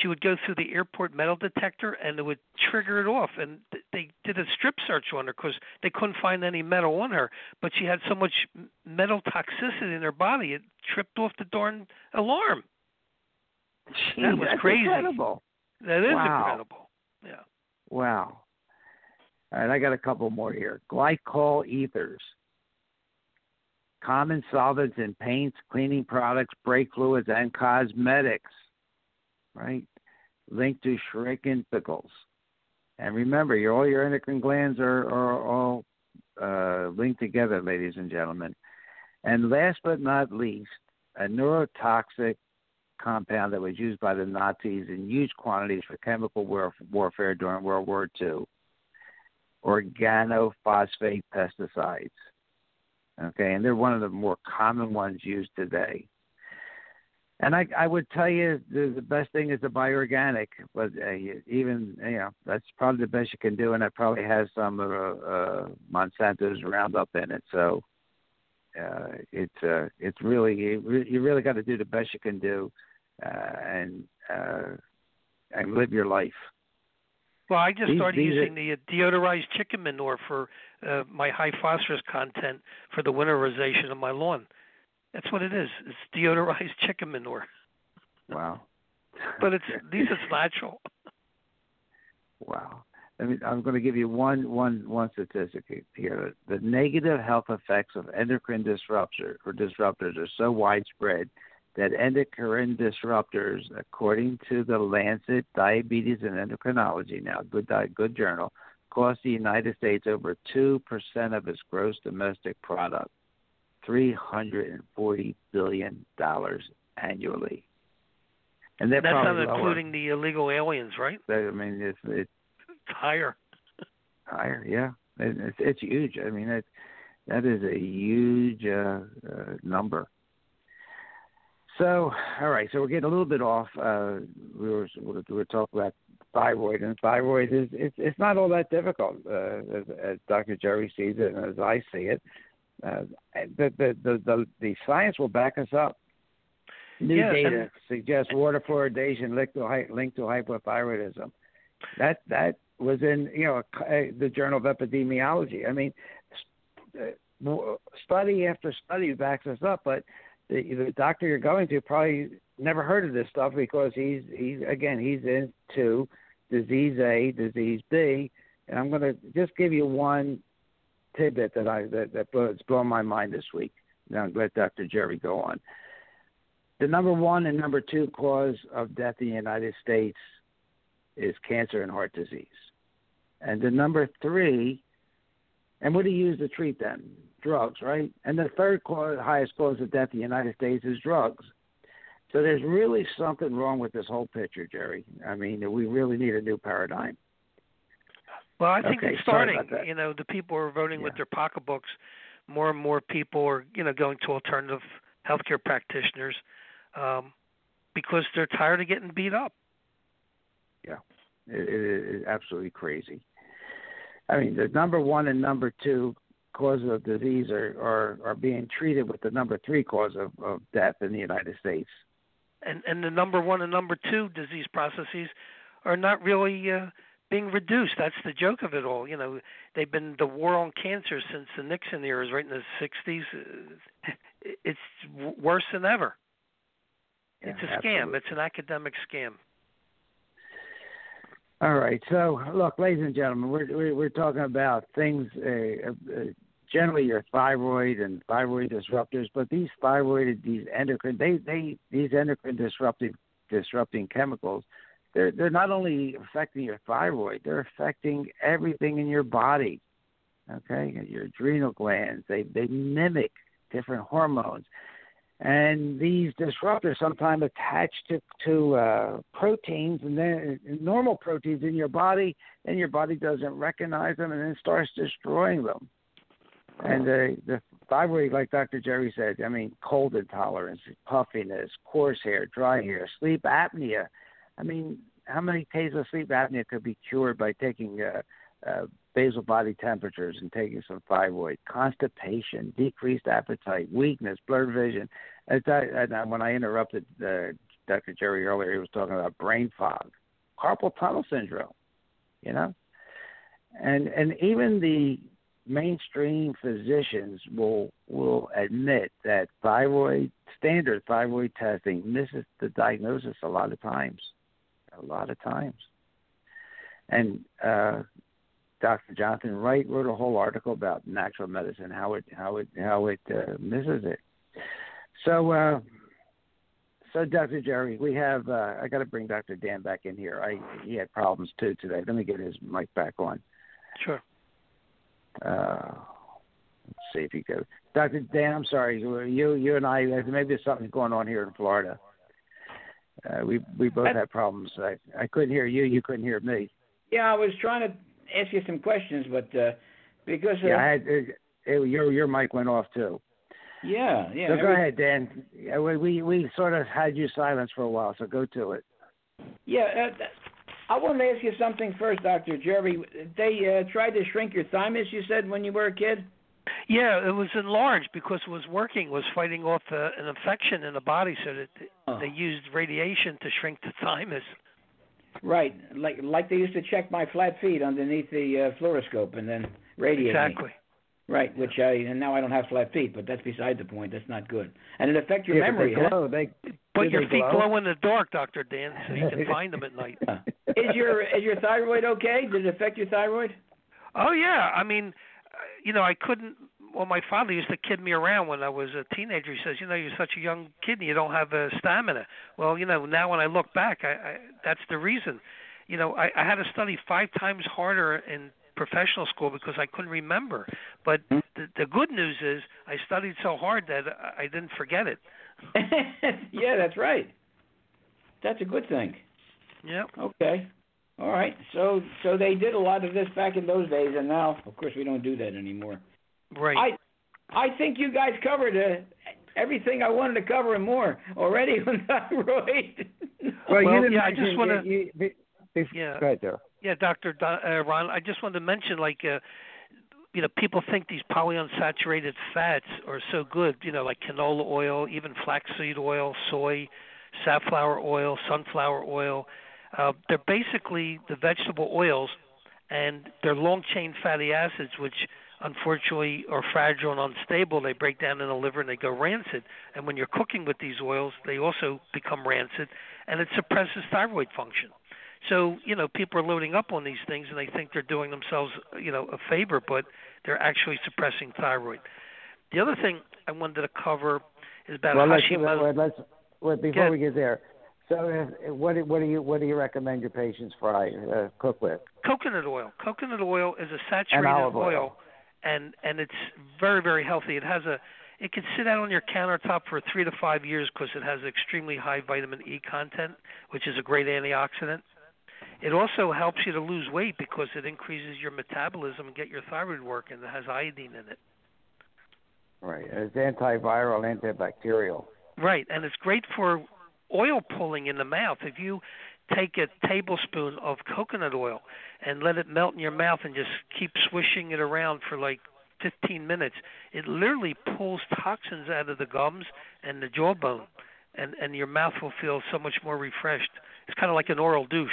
she would go through the airport metal detector and it would trigger it off. And they did a strip search on her because they couldn't find any metal on her, but she had so much metal toxicity in her body it tripped off the darn alarm. That was that's crazy. incredible. That is Wow. incredible. Yeah. Wow. All right, I got a couple more here. Glycol ethers. Common solvents in paints, cleaning products, brake fluids, and cosmetics. Right? Linked to shrinking pickles. And remember, your all your endocrine glands are, are all uh, linked together, ladies and gentlemen. And last but not least, a neurotoxic compound that was used by the Nazis in huge quantities for chemical war- warfare during World War II organophosphate pesticides. Okay, and they're one of the more common ones used today. And I, I would tell you the, the best thing is to buy organic, but uh, even you know that's probably the best you can do, and it probably has some of uh, uh, Monsanto's Roundup in it. So uh, it's uh, it's really you re- you really got to do the best you can do, uh, and uh, and live your life. Well, I just These- started these are- using the uh, deodorized chicken manure for uh, my high phosphorus content for the winterization of my lawn. That's what it is. It's deodorized chicken manure, Wow. but it's at least it's natural. Wow. I mean, I'm going to give you one, one, one statistic here. The negative health effects of endocrine disruptor or disruptors are so widespread that endocrine disruptors, according to the Lancet Diabetes and Endocrinology, now good, di- good journal, cost the United States over two percent of its gross domestic product, three hundred and forty billion dollars annually. And That's not probably lower. including the illegal aliens, right? I mean, it's, it's It's higher. higher. Yeah, it, it's it's huge. I mean, it that is a huge uh, uh, number. So, all right. So we're getting a little bit off. Uh, we were we were talking about thyroid, and thyroid is it's it's not all that difficult, uh, as, as Dr. Jerry sees it, and as I see it. Uh, the, the the the the science will back us up. New Yeah, data and- suggests water fluoridation linked to, hy- linked to hypothyroidism. That that was in you know uh, the Journal of Epidemiology. I mean, st- uh, study after study backs us up, but the, the doctor you're going to probably never heard of this stuff because he's he's again he's into disease A, disease B, and I'm going to just give you one tidbit that I that that it's blown my mind this week. Now let Dr. Jerry go on. The number one and number two cause of death in the United States is cancer and heart disease. And the number three, and what do you use to treat them? Drugs, right? And the third cause, highest cause of death in the United States is drugs. So there's really something wrong with this whole picture, Jerry. I mean, we really need a new paradigm. Well, I think Okay, it's starting. You know, the people are voting with their pocketbooks. More and more people are, you know, going to alternative healthcare practitioners um, because they're tired of getting beat up. Yeah, it, it is absolutely crazy. I mean, the number one and number two causes of disease are, are, are being treated with the number three cause of, of death in the United States. and and the number one and number two disease processes are not really uh, being reduced. That's the joke of it all. You know, they've been the war on cancer since the Nixon years, right in the '60s. Uh, It's worse than ever. Yeah, it's a scam. absolutely. It's an academic scam. All right. So, look, ladies and gentlemen, we're we're, talking about things. Uh, uh, generally, your thyroid and thyroid disruptors, but these thyroid, these endocrine, they they these endocrine disruptive disrupting chemicals they're they're not only affecting your thyroid, they're affecting everything in your body. Okay, your adrenal glands. They they mimic different hormones, and these disruptors sometimes attach to to uh, proteins and then normal proteins in your body, and your body doesn't recognize them, and then starts destroying them. And the the thyroid, like Dr. Jerry said, I mean, cold intolerance, puffiness, coarse hair, dry hair, sleep apnea. I mean, how many cases of sleep apnea could be cured by taking uh, uh, basal body temperatures and taking some thyroid? Constipation, decreased appetite, weakness, blurred vision. And when I interrupted uh, Dr. Jerry earlier, he was talking about brain fog, carpal tunnel syndrome. You know, and and even the mainstream physicians will will admit that thyroid standard thyroid testing misses the diagnosis a lot of times, a lot of times. And uh, Dr. Jonathan Wright wrote a whole article about natural medicine, how it how it how it uh, misses it. So, uh, so Dr. Jerry, we have. Uh, I got to bring Dr. Dan back in here. I he had problems too today. Let me get his mic back on. Sure. Uh, let's see if you go. Dr. Dan, I'm sorry. You you and I maybe there's something going on here in Florida. Uh, we we both had problems. I I couldn't hear you. You couldn't hear me. Yeah, I was trying to ask you some questions, but uh, because uh, yeah, I had it, it, your your mic went off too. Yeah, yeah. So every, go ahead, Dan. Yeah, we, we we sort of had you silent for a while, so go to it. Yeah, uh, I wanted to ask you something first, Doctor Jerry. They uh, tried to shrink your thymus. You said when you were a kid. Yeah, it was enlarged because it was working, was fighting off uh, an infection in the body, so that Oh. they used radiation to shrink the thymus. Right, like like they used to check my flat feet underneath the uh, fluoroscope and then radiate me. Exactly. Right, which I and now I don't have flat feet, but that's beside the point. That's not good, and it affects your yeah, memory. But they huh? They, But your they feet glow? glow in the dark, Doctor Dan, so you can find them at night. Is your is your thyroid okay? Did it affect your thyroid? Oh yeah, I mean, uh, you know, I couldn't. Well, my father used to kid me around when I was a teenager. He says, "You know, you're such a young kid and you don't have uh, stamina." Well, you know, now when I look back, I, I that's the reason. You know, I, I had to study five times harder in professional school because I couldn't remember. But Hmm. the, the good news is I studied so hard that I I didn't forget it. yeah, that's right. That's a good thing. Yep. Okay. All right. So so they did a lot of this back in those days, and now, of course, we don't do that anymore. Right. I I think you guys covered uh, everything I wanted to cover and more already on thyroid. Well, Well, you didn't yeah, I just wanna- you, you, be- be- Yeah. Go ahead, Joe. Yeah, Doctor uh, Ron, I just wanted to mention, like, uh, you know, people think these polyunsaturated fats are so good. You know, like canola oil, even flaxseed oil, soy, safflower oil, sunflower oil. Uh, they're basically the vegetable oils, and they're long chain fatty acids, which unfortunately are fragile and unstable. They break down in the liver and they go rancid. And when you're cooking with these oils, they also become rancid, and it suppresses thyroid function. So you know, people are loading up on these things and they think they're doing themselves, you know, a favor, but they're actually suppressing thyroid. The other thing I wanted to cover is about well, let's, Hashimoto. let's, let's before Good. we get there. So, if, what do, what do you what do you recommend your patients fry uh, cook with? coconut oil. Coconut oil is a saturated olive oil. And and it's very very healthy. It has a it can sit out on your countertop for three to five years because it has extremely high vitamin E content, which is a great antioxidant. It also helps you to lose weight because it increases your metabolism and get your thyroid working. It has iodine in it. Right, it's antiviral, antibacterial. Right, and it's great for oil pulling in the mouth. If you take a tablespoon of coconut oil and let it melt in your mouth and just keep swishing it around for like 15 minutes, it literally pulls toxins out of the gums and the jawbone, and and your mouth will feel so much more refreshed. It's kind of like an oral douche.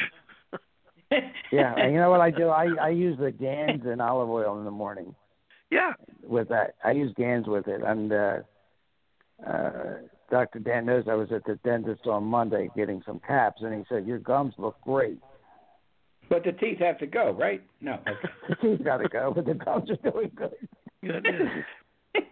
Yeah, and you know what I do? I I use the Gans and olive oil in the morning Yeah, with that. I use Gans with it, and uh, uh, Dr. Dan knows I was at the dentist on Monday getting some caps, and he said your gums look great. but the teeth have to go, right? No. Okay. The teeth got to go, but the gums are doing good. good.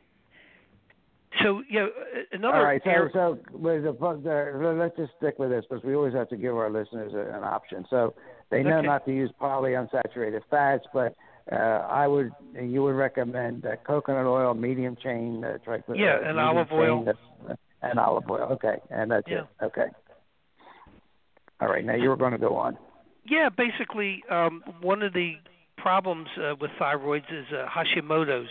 so yeah, another. All right, so area- so with the, the let's just stick with this because we always have to give our listeners a, an option. So they know Okay. not to use polyunsaturated fats, but uh, I would you would recommend uh, coconut oil, medium chain, uh, triglyceride, Yeah, and medium olive chain, oil. And olive oil. Okay, and that's Yeah. it. Okay. All right, now you were going to go on. Yeah, basically, um, one of the problems uh, with thyroids is uh, Hashimoto's,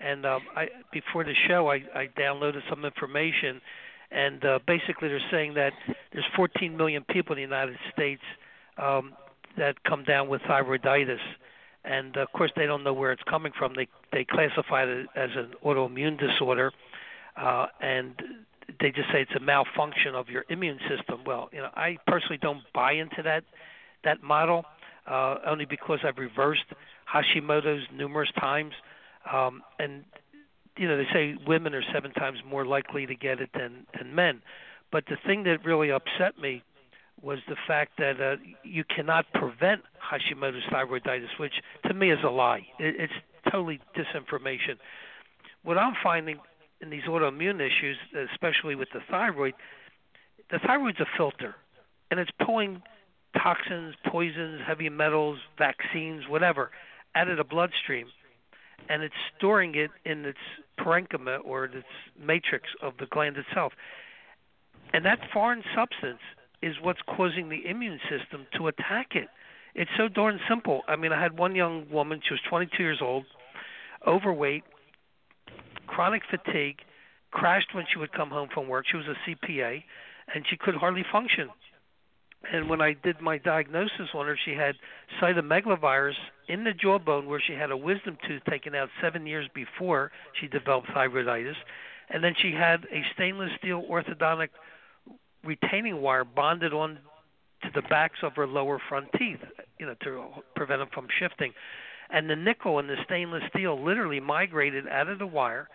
and um, I before the show I, I downloaded some information, and uh, basically they're saying that there's 14 million people in the United States um, that come down with thyroiditis, and of course they don't know where it's coming from. They they classify it as an autoimmune disorder, uh, and they just say it's a malfunction of your immune system. Well, you know, I personally don't buy into that that model uh, only because I've reversed Hashimoto's numerous times, um, and you know they say women are seven times more likely to get it than than men. But the thing that really upset me was the fact that uh, you cannot prevent Hashimoto's thyroiditis, which to me is a lie. It, it's totally disinformation. What I'm finding in these autoimmune issues, especially with the thyroid, the thyroid's a filter, and it's pulling toxins, poisons, heavy metals, vaccines, whatever, out of the bloodstream, and it's storing it in its parenchyma or its matrix of the gland itself. And that foreign substance is what's causing the immune system to attack it. It's so darn simple. I mean, I had one young woman, she was 22 years old, overweight, chronic fatigue, crashed when she would come home from work. She was a CPA, and she could hardly function. And when I did my diagnosis on her, she had cytomegalovirus in the jawbone where she had a wisdom tooth taken out seven years before she developed thyroiditis. And then she had a stainless steel orthodontic retaining wire bonded on to the backs of her lower front teeth, you know, to prevent them from shifting. And the nickel in the stainless steel literally migrated out of the wire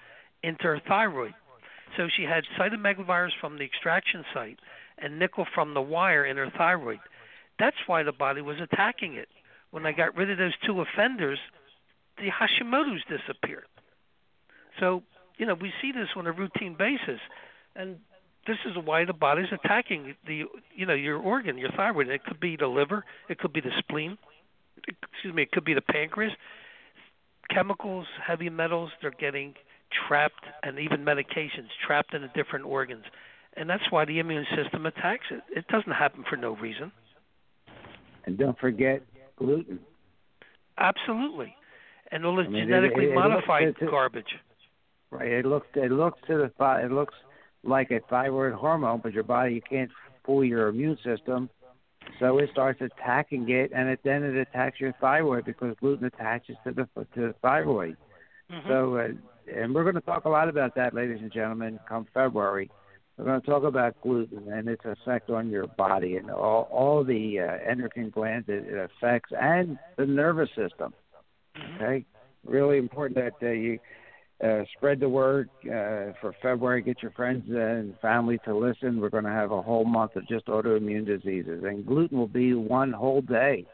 into her thyroid. So she had cytomegalovirus from the extraction site and nickel from the wire in her thyroid. That's why the body was attacking it. When I got rid of those two offenders, the Hashimoto's disappeared. So, you know, we see this on a routine basis. And this is why the body's attacking the you know, your organ, your thyroid. It could be the liver, it could be the spleen, excuse me, it could be the pancreas. Chemicals, heavy metals, they're getting trapped and even medications trapped in the different organs. And that's why the immune system attacks it. It doesn't happen for no reason. And don't forget gluten. Absolutely. And all this I mean, genetically it- it looks- modified garbage. Right. It looks it looks to the it looks like a thyroid hormone, but your body you can't fool your immune system, so it starts attacking it, and it then it attacks your thyroid because gluten attaches to the to the thyroid. Mhm. So, uh, and we're going to talk a lot about that, ladies and gentlemen, come February. We're going to talk about gluten and its effect on your body and all all the uh, endocrine glands it, it affects and the nervous system. Mhm. Okay, really important that uh, you uh, spread the word uh, for February. Get your friends and family to listen. We're going to have a whole month of just autoimmune diseases, and gluten will be one whole day.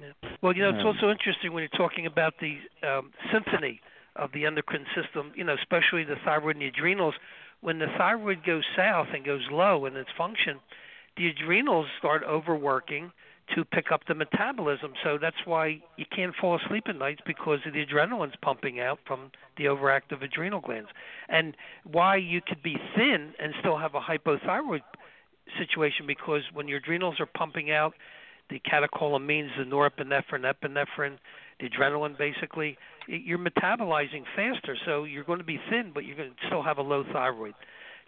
Yeah. Well, you know, it's Um, also interesting when you're talking about the um, symphony of the endocrine system, you know, especially the thyroid and the adrenals. When the thyroid goes south and goes low in its function, the adrenals start overworking to pick up the metabolism. So that's why you can't fall asleep at nights because of the adrenaline's pumping out from the overactive adrenal glands. And why you could be thin and still have a hypothyroid situation because when your adrenals are pumping out the catecholamines, the norepinephrine, epinephrine, the adrenaline, basically, you're metabolizing faster. So you're going to be thin, but you're going to still have a low thyroid.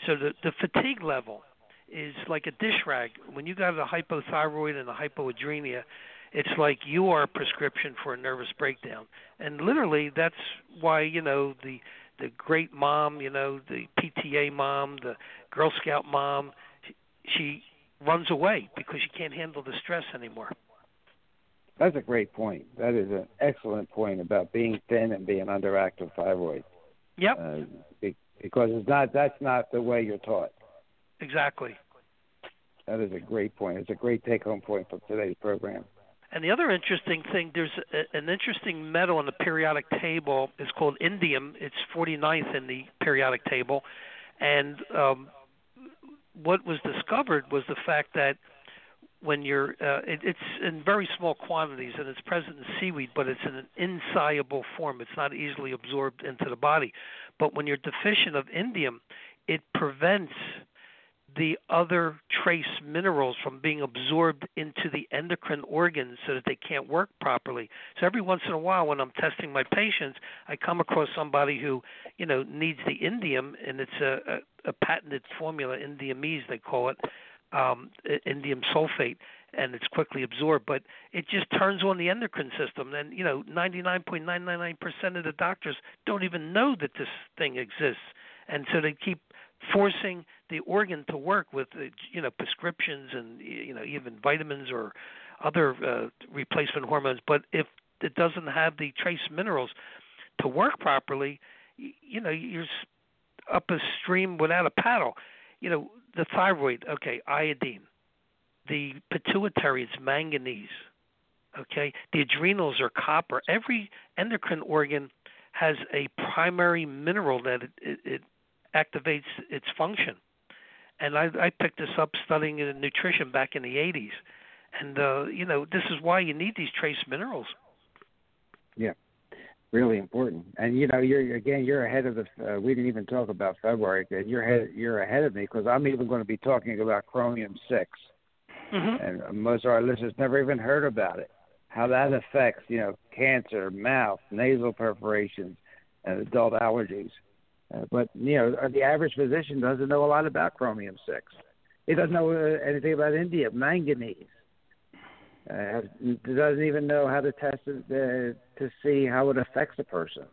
So the the fatigue level is like a dish rag. When you got a hypothyroid and a hypoadrenia, it's like you are a prescription for a nervous breakdown. And literally, that's why you know the the great mom, you know, the PTA mom, the Girl Scout mom, she, she runs away because she can't handle the stress anymore. That's a great point. That is an excellent point about being thin and being underactive thyroid. Yep, Uh, because it's not that's not the way you're taught. Exactly. That is a great point. It's a great take home point for today's program. And the other interesting thing, there's a, an interesting metal on the periodic table. It's called indium. It's 49th in the periodic table, and um, what was discovered was the fact that when you're uh, it, it's in very small quantities and it's present in seaweed, but it's in an insoluble form. It's not easily absorbed into the body. But when you're deficient of indium, it prevents the other trace minerals from being absorbed into the endocrine organs so that they can't work properly. So every once in a while when I'm testing my patients, I come across somebody who, you know, needs the indium and it's a, a, a patented formula, indiumese they call it, um, indium sulfate, and it's quickly absorbed. But it just turns on the endocrine system, and you know, 99.999% of the doctors don't even know that this thing exists, and so they keep forcing the organ to work with uh, you know prescriptions and you know even vitamins or other uh, replacement hormones. But if it doesn't have the trace minerals to work properly, you know, you're up a stream without a paddle. You know, the thyroid, okay, iodine. The pituitary, it's manganese. Okay, the adrenals are copper. Every endocrine organ has a primary mineral that it, it, it activates its function. And I, I picked this up studying in nutrition back in the 80s. And uh, you know, this is why you need these trace minerals. Yeah really important. And you know, you're again, you're ahead of the. Uh, we didn't even talk about February. You're ahead. You're ahead of me because I'm even going to be talking about chromium 6 mm-hmm. and most of our listeners never even heard about it. How that affects, you know, cancer, mouth, nasal perforations, and adult allergies. Uh, but you know, the average physician doesn't know a lot about chromium six. He doesn't know uh, anything about indium, manganese uh, doesn't even know how to test it uh, to see how it affects a person.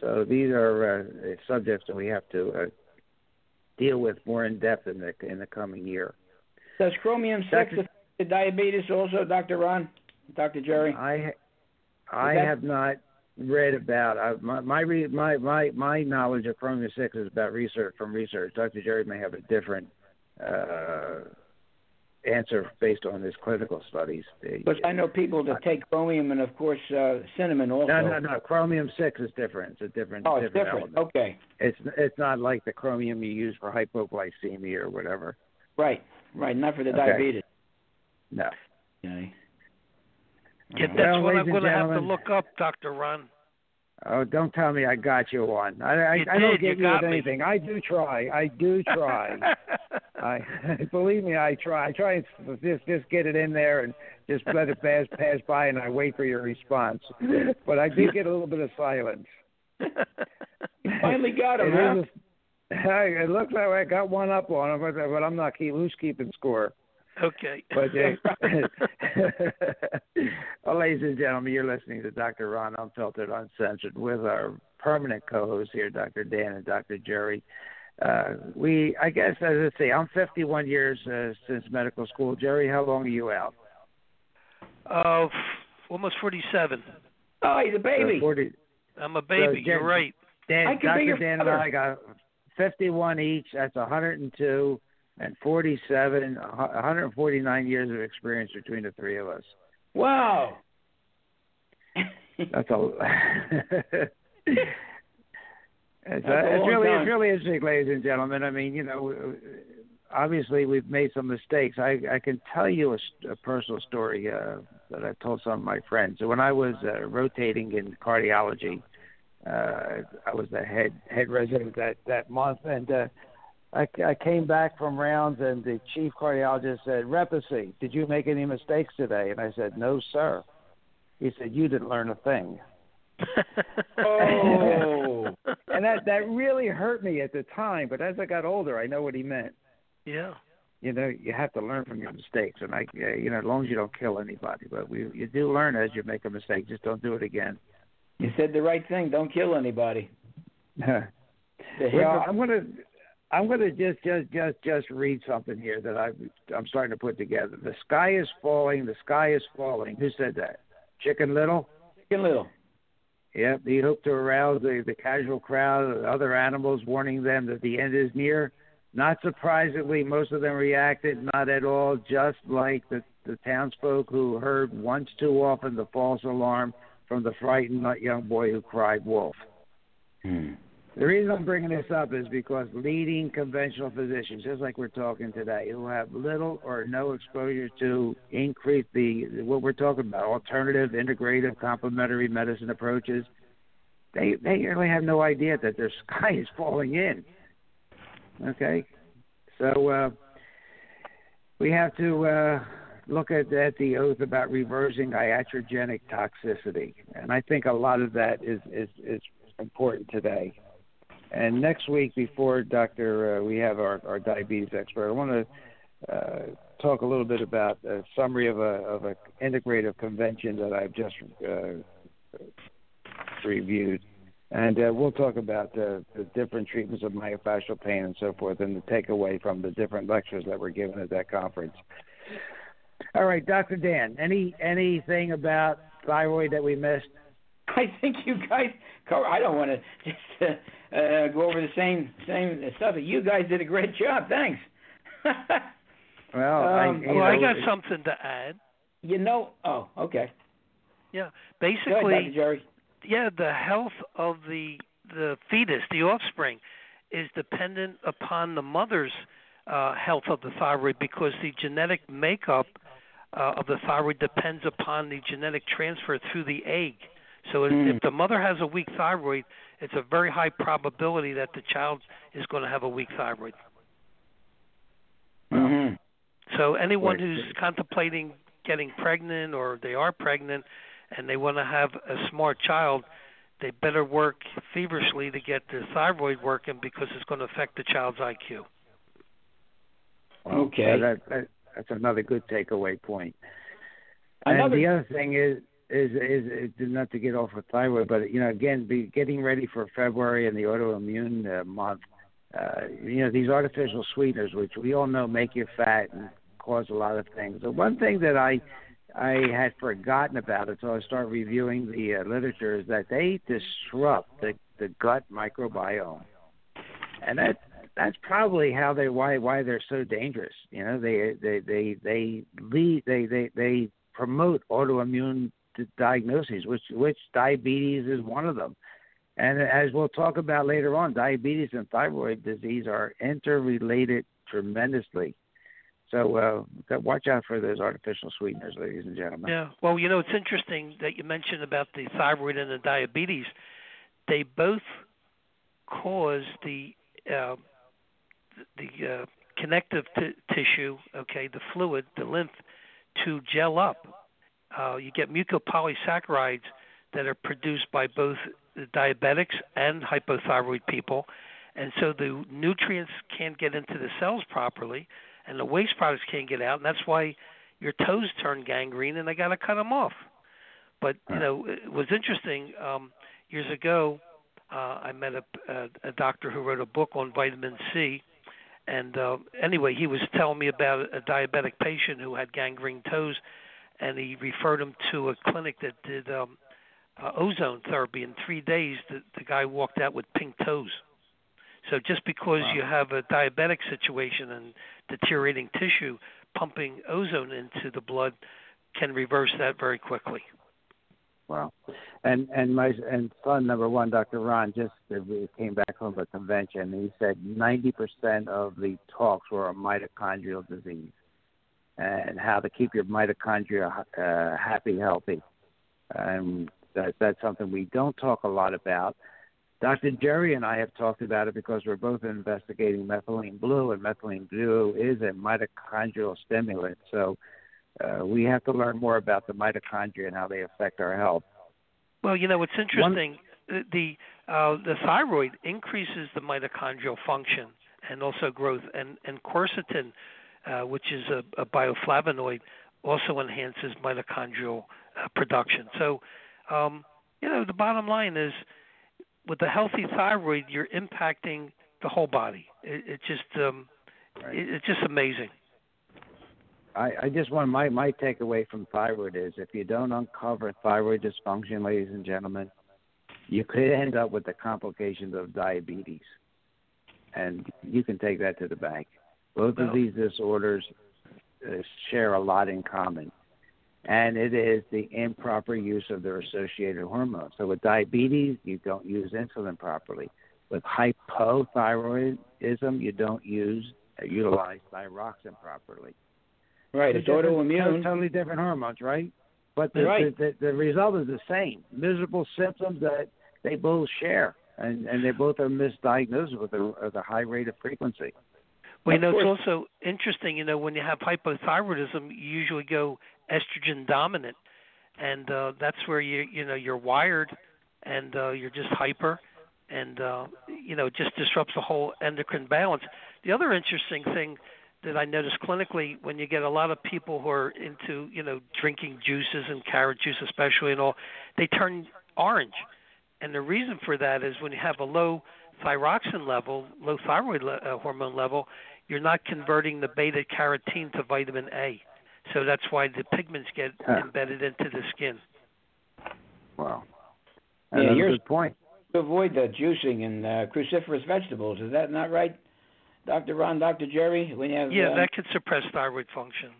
So these are uh, subjects that we have to uh, deal with more in depth in the in the coming year. Does chromium six affect diabetes also, Dr. Ron, Dr. Jerry? I I that... have not read about uh, my my my my my knowledge of chromium six is about research from research. Dr. Jerry may have a different. Uh, answer based on his clinical studies. But I know people that take chromium and, of course, uh, cinnamon also. No, no, no. Chromium six is different. It's a different. Oh, it's different. different. Okay. It's it's not like the chromium you use for hypoglycemia or whatever. Right, right. Not for the okay. diabetes. No. Okay. Yeah, that's well, what I'm going to have to look up, Doctor Ron. Oh, don't tell me I got you one. I I, I don't get you, you with me. anything. I do try. I do try. I believe me, I try. I try and just just get it in there and just let it pass pass by, and I wait for your response. But I do get a little bit of silence. you finally got him, huh? It looks like I got one up on him, but, but I'm not keep who's keeping score. Okay. But uh, well, ladies and gentlemen, you're listening to Dr. Ron Unfiltered, Uncensored with our permanent co-hosts here, Dr. Dan and Dr. Jerry. Uh, we, I guess, as I say, I'm 51 years uh, since medical school. Jerry, how long are you out? Uh, almost 47. Oh, he's a baby. So 40, I'm a baby. So, You're right. Dan, Dr. Dan and I got 51 each. That's 102 and 47, 149 years of experience between the three of us. Wow. That's a. it's, uh, it's really time. it's really interesting, ladies and gentlemen. I mean, you know, obviously we've made some mistakes. I I can tell you a, a personal story uh, that I told some of my friends. So when I was uh, rotating in cardiology, uh, I was the head head resident that that month, and uh, I, I came back from rounds, and the chief cardiologist said, "Repacy, did you make any mistakes today?" And I said, "No, sir." He said, "You didn't learn a thing." Oh. and that that really hurt me at the time. But as I got older, I know what he meant. Yeah. You know, you have to learn from your mistakes, and I, uh, you know, as long as you don't kill anybody, but we, you do learn as you make a mistake. Just don't do it again. You said the right thing. Don't kill anybody. The well, I'm gonna, I'm gonna just, just, just, just read something here that I, I'm starting to put together. The sky is falling. The sky is falling. Who said that? Chicken Little. Chicken Little. Yep, he hoped to arouse the, the casual crowd of other animals, warning them that the end is near. Not surprisingly, most of them reacted not at all, just like the the townsfolk who heard once too often the false alarm from the frightened young boy who cried wolf. Hmm. The reason I'm bringing this up is because leading conventional physicians, just like we're talking today, who have little or no exposure to increase the what we're talking about, alternative, integrative, complementary medicine approaches, they they really have no idea that their sky is falling in. Okay, so uh, we have to uh, look at, at the oath about reversing iatrogenic toxicity, and I think a lot of that is is, is important today. And next week, before Doctor, uh, we have our, our diabetes expert. I want to uh, talk a little bit about a summary of a of a integrative convention that I've just uh, reviewed, and uh, we'll talk about the, the different treatments of myofascial pain and so forth, and the takeaway from the different lectures that were given at that conference. All right, Dr. Dan, any anything about thyroid that we missed? I think you guys cover. I don't want to just uh, uh, go over the same same stuff. You guys did a great job. Thanks. well, Um, I, Well, you I got something to add. you know. Oh, okay. Yeah, Go ahead, basically, Jerry. yeah, the health of the the fetus, the offspring, is dependent upon the mother's uh, health of the thyroid because the genetic makeup uh, of the thyroid depends upon the genetic transfer through the egg. So if, Mm. if the mother has a weak thyroid, it's a very high probability that the child is going to have a weak thyroid. hmm So anyone who's contemplating getting pregnant or they are pregnant and they want to have a smart child, they better work feverishly to get their thyroid working because it's going to affect the child's IQ. Okay. So that, that, that's another good takeaway point. Another- And the other thing is, is, is, is not to get off with thyroid, but you know, again, be getting ready for February and the autoimmune uh, month. Uh, you know, these artificial sweeteners, which we all know make you fat and cause a lot of things. The one thing that I I had forgotten about until I started reviewing the uh, literature is that they disrupt the the gut microbiome, and that that's probably how they why why they're so dangerous. You know, they they they they lead they they they promote autoimmune diagnoses, which which diabetes is one of them. And as we'll talk about later on, diabetes and thyroid disease are interrelated tremendously. So uh, watch out for those artificial sweeteners, ladies and gentlemen. Yeah. Well, you know, it's interesting that you mentioned about the thyroid and the diabetes. They both cause the uh, the uh, connective t- tissue, okay, the fluid, the lymph, to gel up. Uh, you get mucopolysaccharides that are produced by both diabetics and hypothyroid people, and so the nutrients can't get into the cells properly, and the waste products can't get out, and that's why your toes turn gangrene, and they got to cut them off. But you know, it was interesting. Um, years ago, uh, I met a, a, a doctor who wrote a book on vitamin C, and uh, anyway, he was telling me about a diabetic patient who had gangrene toes, and he referred him to a clinic that did um, uh, ozone therapy. In three days, the, the guy walked out with pink toes. So just because Wow. you have a diabetic situation and deteriorating tissue, pumping ozone into the blood can reverse that very quickly. Wow. And and my and son number one, Dr. Ron, just uh, came back from a convention. He said ninety percent of the talks were on mitochondrial disease and how to keep your mitochondria uh, happy, healthy. And that that's something we don't talk a lot about. Dr. Jerry and I have talked about it because we're both investigating methylene blue, and methylene blue is a mitochondrial stimulant. So uh, we have to learn more about the mitochondria and how they affect our health. Well, you know, it's interesting. The the, uh, the thyroid increases the mitochondrial function and also growth, and and quercetin, uh, which is a, a bioflavonoid, also enhances mitochondrial uh, production. So, um, you know, the bottom line is, with a healthy thyroid, you're impacting the whole body. It, it just um, Right. it, it's just amazing. I, I just want my my takeaway from thyroid is if you don't uncover thyroid dysfunction, ladies and gentlemen, you could end up with the complications of diabetes, and you can take that to the bank. Both of these disorders uh, share a lot in common, and it is the improper use of their associated hormones. So with diabetes, you don't use insulin properly. With hypothyroidism, you don't use uh, utilize thyroxine properly. Right, it's They're autoimmune. Totally different hormones, right? But the, Right. the, the the result is the same: miserable symptoms that they both share, and and they both are misdiagnosed with a, with a high rate of frequency. Well, you know, it's also interesting. You know, when you have hypothyroidism, you usually go estrogen dominant, and uh, that's where you you know you're wired, and uh, you're just hyper, and uh, you know it just disrupts the whole endocrine balance. The other interesting thing that I noticed clinically when you get a lot of people who are into you know drinking juices and carrot juice especially and all, they turn orange, and the reason for that is when you have a low thyroxine level, low thyroid le- uh, hormone level, you're not converting the beta carotene to vitamin A. So that's why the pigments get Huh. embedded into the skin. Wow, Yeah, Another you're- good point. To avoid the juicing and uh, cruciferous vegetables, is that not right, Dr. Ron, Dr. Jerry? When you have Yeah, uh, that could suppress thyroid function.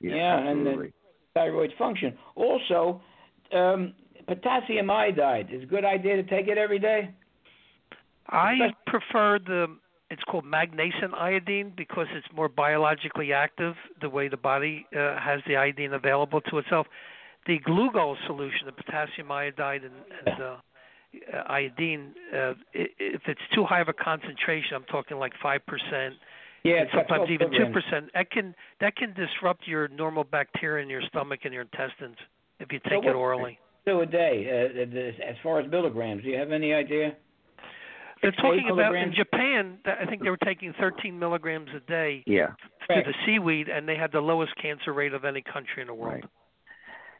Yeah. Yeah, and the- thyroid function. Also, um, potassium iodide is a good idea to take it every day. I Especially- prefer the it's called magnesium iodine because it's more biologically active the way the body uh, has the iodine available to itself. The Lugol's solution, the potassium iodide and, and uh, iodine, uh, if it's too high of a concentration, I'm talking like five percent, Yeah, sometimes even two percent. That can that can disrupt your normal bacteria in your stomach and your intestines if you So take it orally. Two a day, uh, as far as milligrams. Do you have any idea? They're talking about in? Japan. that- I think they were taking 13 milligrams a day Yeah, to Right. the seaweed, and they had the lowest cancer rate of any country in the world. right.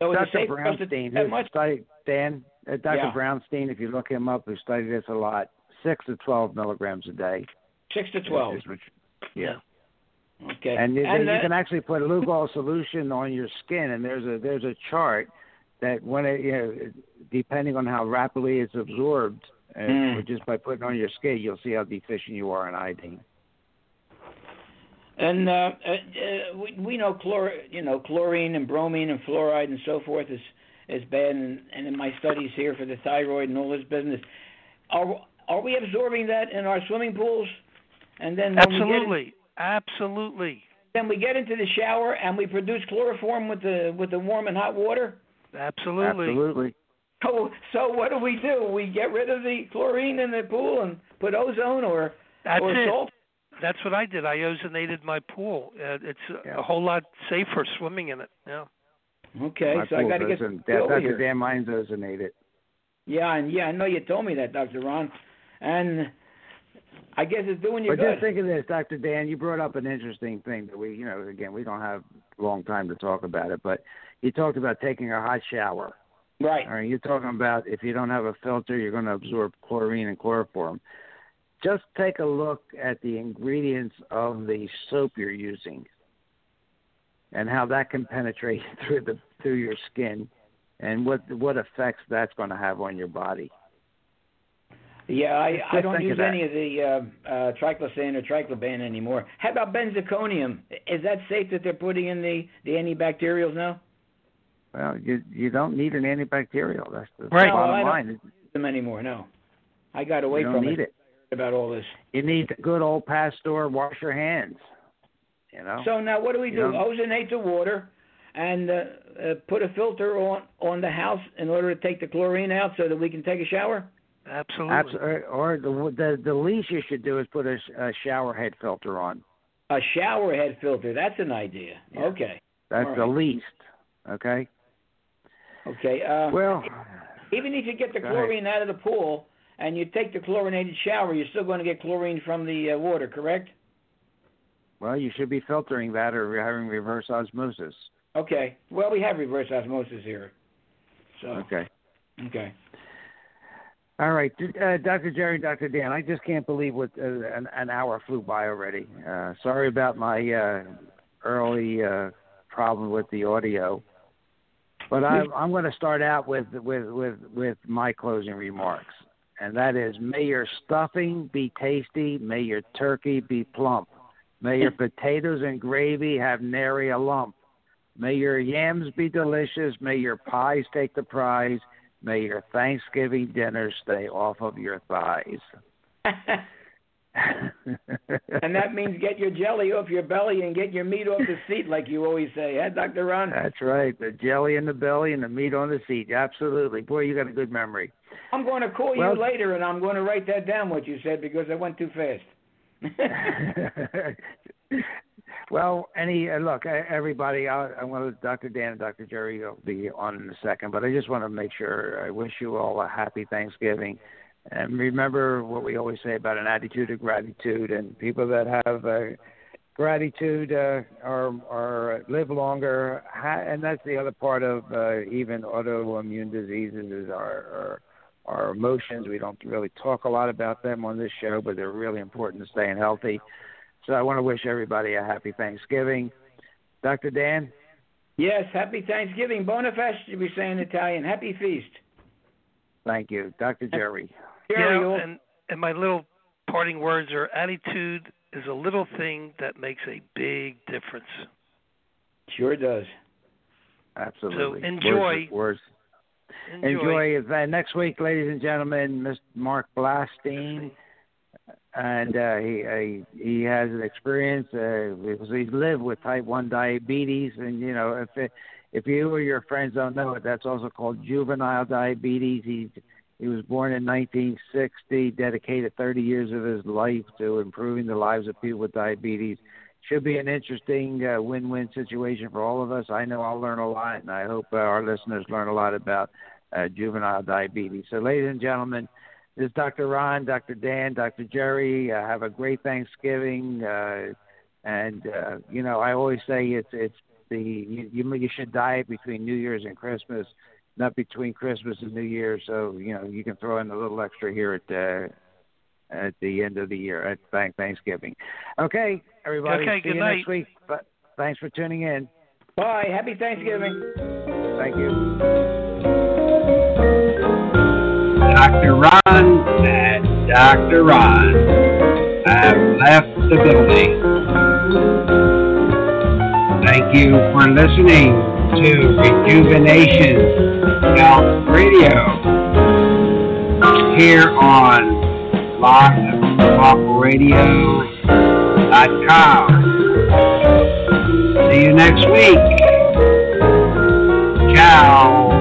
So is it Dr. safe for us to Brownstein, who much? studied Dan, uh, Dr. Yeah. Brownstein, if you look him up, who studied this a lot, six to twelve milligrams a day. Six to twelve. is what- yeah. Okay. And, you- and you can actually put a Lugol solution on your skin, and there's a there's a chart that when it you know depending on how rapidly it's absorbed, Mm. just by putting on your skin, you'll see how deficient you are in iodine. And uh, uh, uh, we we know chlor you know chlorine and bromine and fluoride and so forth is is bad. And, and in my studies here for the thyroid and all this business, are are we absorbing that in our swimming pools? And then when we get in- Absolutely, absolutely, then we get into the shower and we produce chloroform with the with the warm and hot water. absolutely. Absolutely. So so what do we do? We get rid of the chlorine in the pool and put ozone or That's or it. salt. That's what I did. I ozonated my pool. Uh, it's a, Yeah. a whole lot safer swimming in it. Yeah. Okay, My so I got to get doesn't- over Dr. here. Dan mine's ozonated. Yeah, and yeah, I know you told me that, Doctor Ron, and I guess it's doing you But good. just think of this, Dr. Dan. You brought up an interesting thing that we, you know, again, we don't have long time to talk about it, but you talked about taking a hot shower. Right. All right, you're talking about if you don't have a filter, you're going to absorb chlorine and chloroform. Just take a look at the ingredients of the soap you're using and how that can penetrate through the through your skin and what what effects that's going to have on your body. Yeah, I I don't use of any of the uh, uh, triclosan or triclocarban anymore. How about benzalkonium? Is that safe that they're putting in the the antibacterials now? Well, you you don't need an antibacterial. That's the Right. No, I bottom don't- line. Them anymore? No. I got away You don't from need it. about all this. You need the good old pastor wash your hands. You know. So now what do we You do? don't- Ozonate the water and uh, uh, put a filter on on the house in order to take the chlorine out so that we can take a shower. Absolutely. Abs- or, or the, the the least you should do is put a, a shower head filter on. A shower head filter. That's an idea. Yeah. Okay. That's All the least. Okay. Okay. Uh, Well, even if you get the Go ahead. chlorine out of the pool and you take the chlorinated shower, you're still going to get chlorine from the uh, water, correct? well, you should be filtering that or having reverse osmosis. Okay. Well, we have reverse osmosis here. So Okay. okay. All right, uh, Dr. Jerry, Dr. Dan. I just can't believe what uh, an, an hour flew by already. Uh, sorry about my uh, early uh, problem with the audio, but I'm, I'm going to start out with with with with my closing remarks, and that is: May your stuffing be tasty, may your turkey be plump, May your potatoes and gravy have nary a lump. May your yams be delicious. May your pies take the prize. May your Thanksgiving dinner stay off of your thighs. and that means get your jelly off your belly and get your meat off the seat, like you always say, huh, Dr. Ron? That's right. The jelly in the belly and the meat on the seat. Absolutely. Boy, you got a good memory. I'm going to call well, you later and I'm going to write that down, what you said, because I went too fast. well, any uh, look, everybody. I, I want to, Dr. Dan and Dr. Jerry will be on in a second, but I just want to make sure I wish you all a happy Thanksgiving and remember what we always say about an attitude of gratitude. And people that have uh, gratitude uh, are are live longer. And that's the other part of uh, even autoimmune diseases is our, our our emotions. We don't really talk a lot about them on this show, but they're really important to staying healthy. So I want to wish everybody a happy Thanksgiving. Dr. Dan? Yes, happy Thanksgiving. Bona feste, we say in Italian. Happy feast. Thank you. Dr. Jerry. Yeah, and and my little parting words are: attitude is a little thing that makes a big difference. Sure does. Absolutely. So enjoy. Words, Enjoy. enjoy. Uh, next week, ladies and gentlemen, Mr. Mark Blatstein, and uh, he uh, he has an experience uh, because he's lived with type one diabetes, and you know if it, if you or your friends don't know it, that's also called juvenile diabetes. He's he was born in 1960, dedicated 30 years of his life to improving the lives of people with diabetes. Should be an interesting uh, win-win situation for all of us. I know I'll learn a lot, and I hope uh, our listeners learn a lot about uh, juvenile diabetes. So, ladies and gentlemen, this is Dr. Ron, Dr. Dan, Dr. Jerry. Uh, have a great Thanksgiving, uh, and uh, you know I always say it's it's the you, you should diet between New Year's and Christmas not between Christmas and New Year, so you know you can throw in a little extra here at uh, at the end of the year at Thanksgiving. Okay, everybody. Okay, see good you night. next week. But thanks for tuning in. Bye. Happy Thanksgiving. Thank you. Dr. Ron and Dr. Ron have left the building. Thank you for listening to Rejuvenation Health Radio here on blogtalkradio.com. See you next week. Ciao.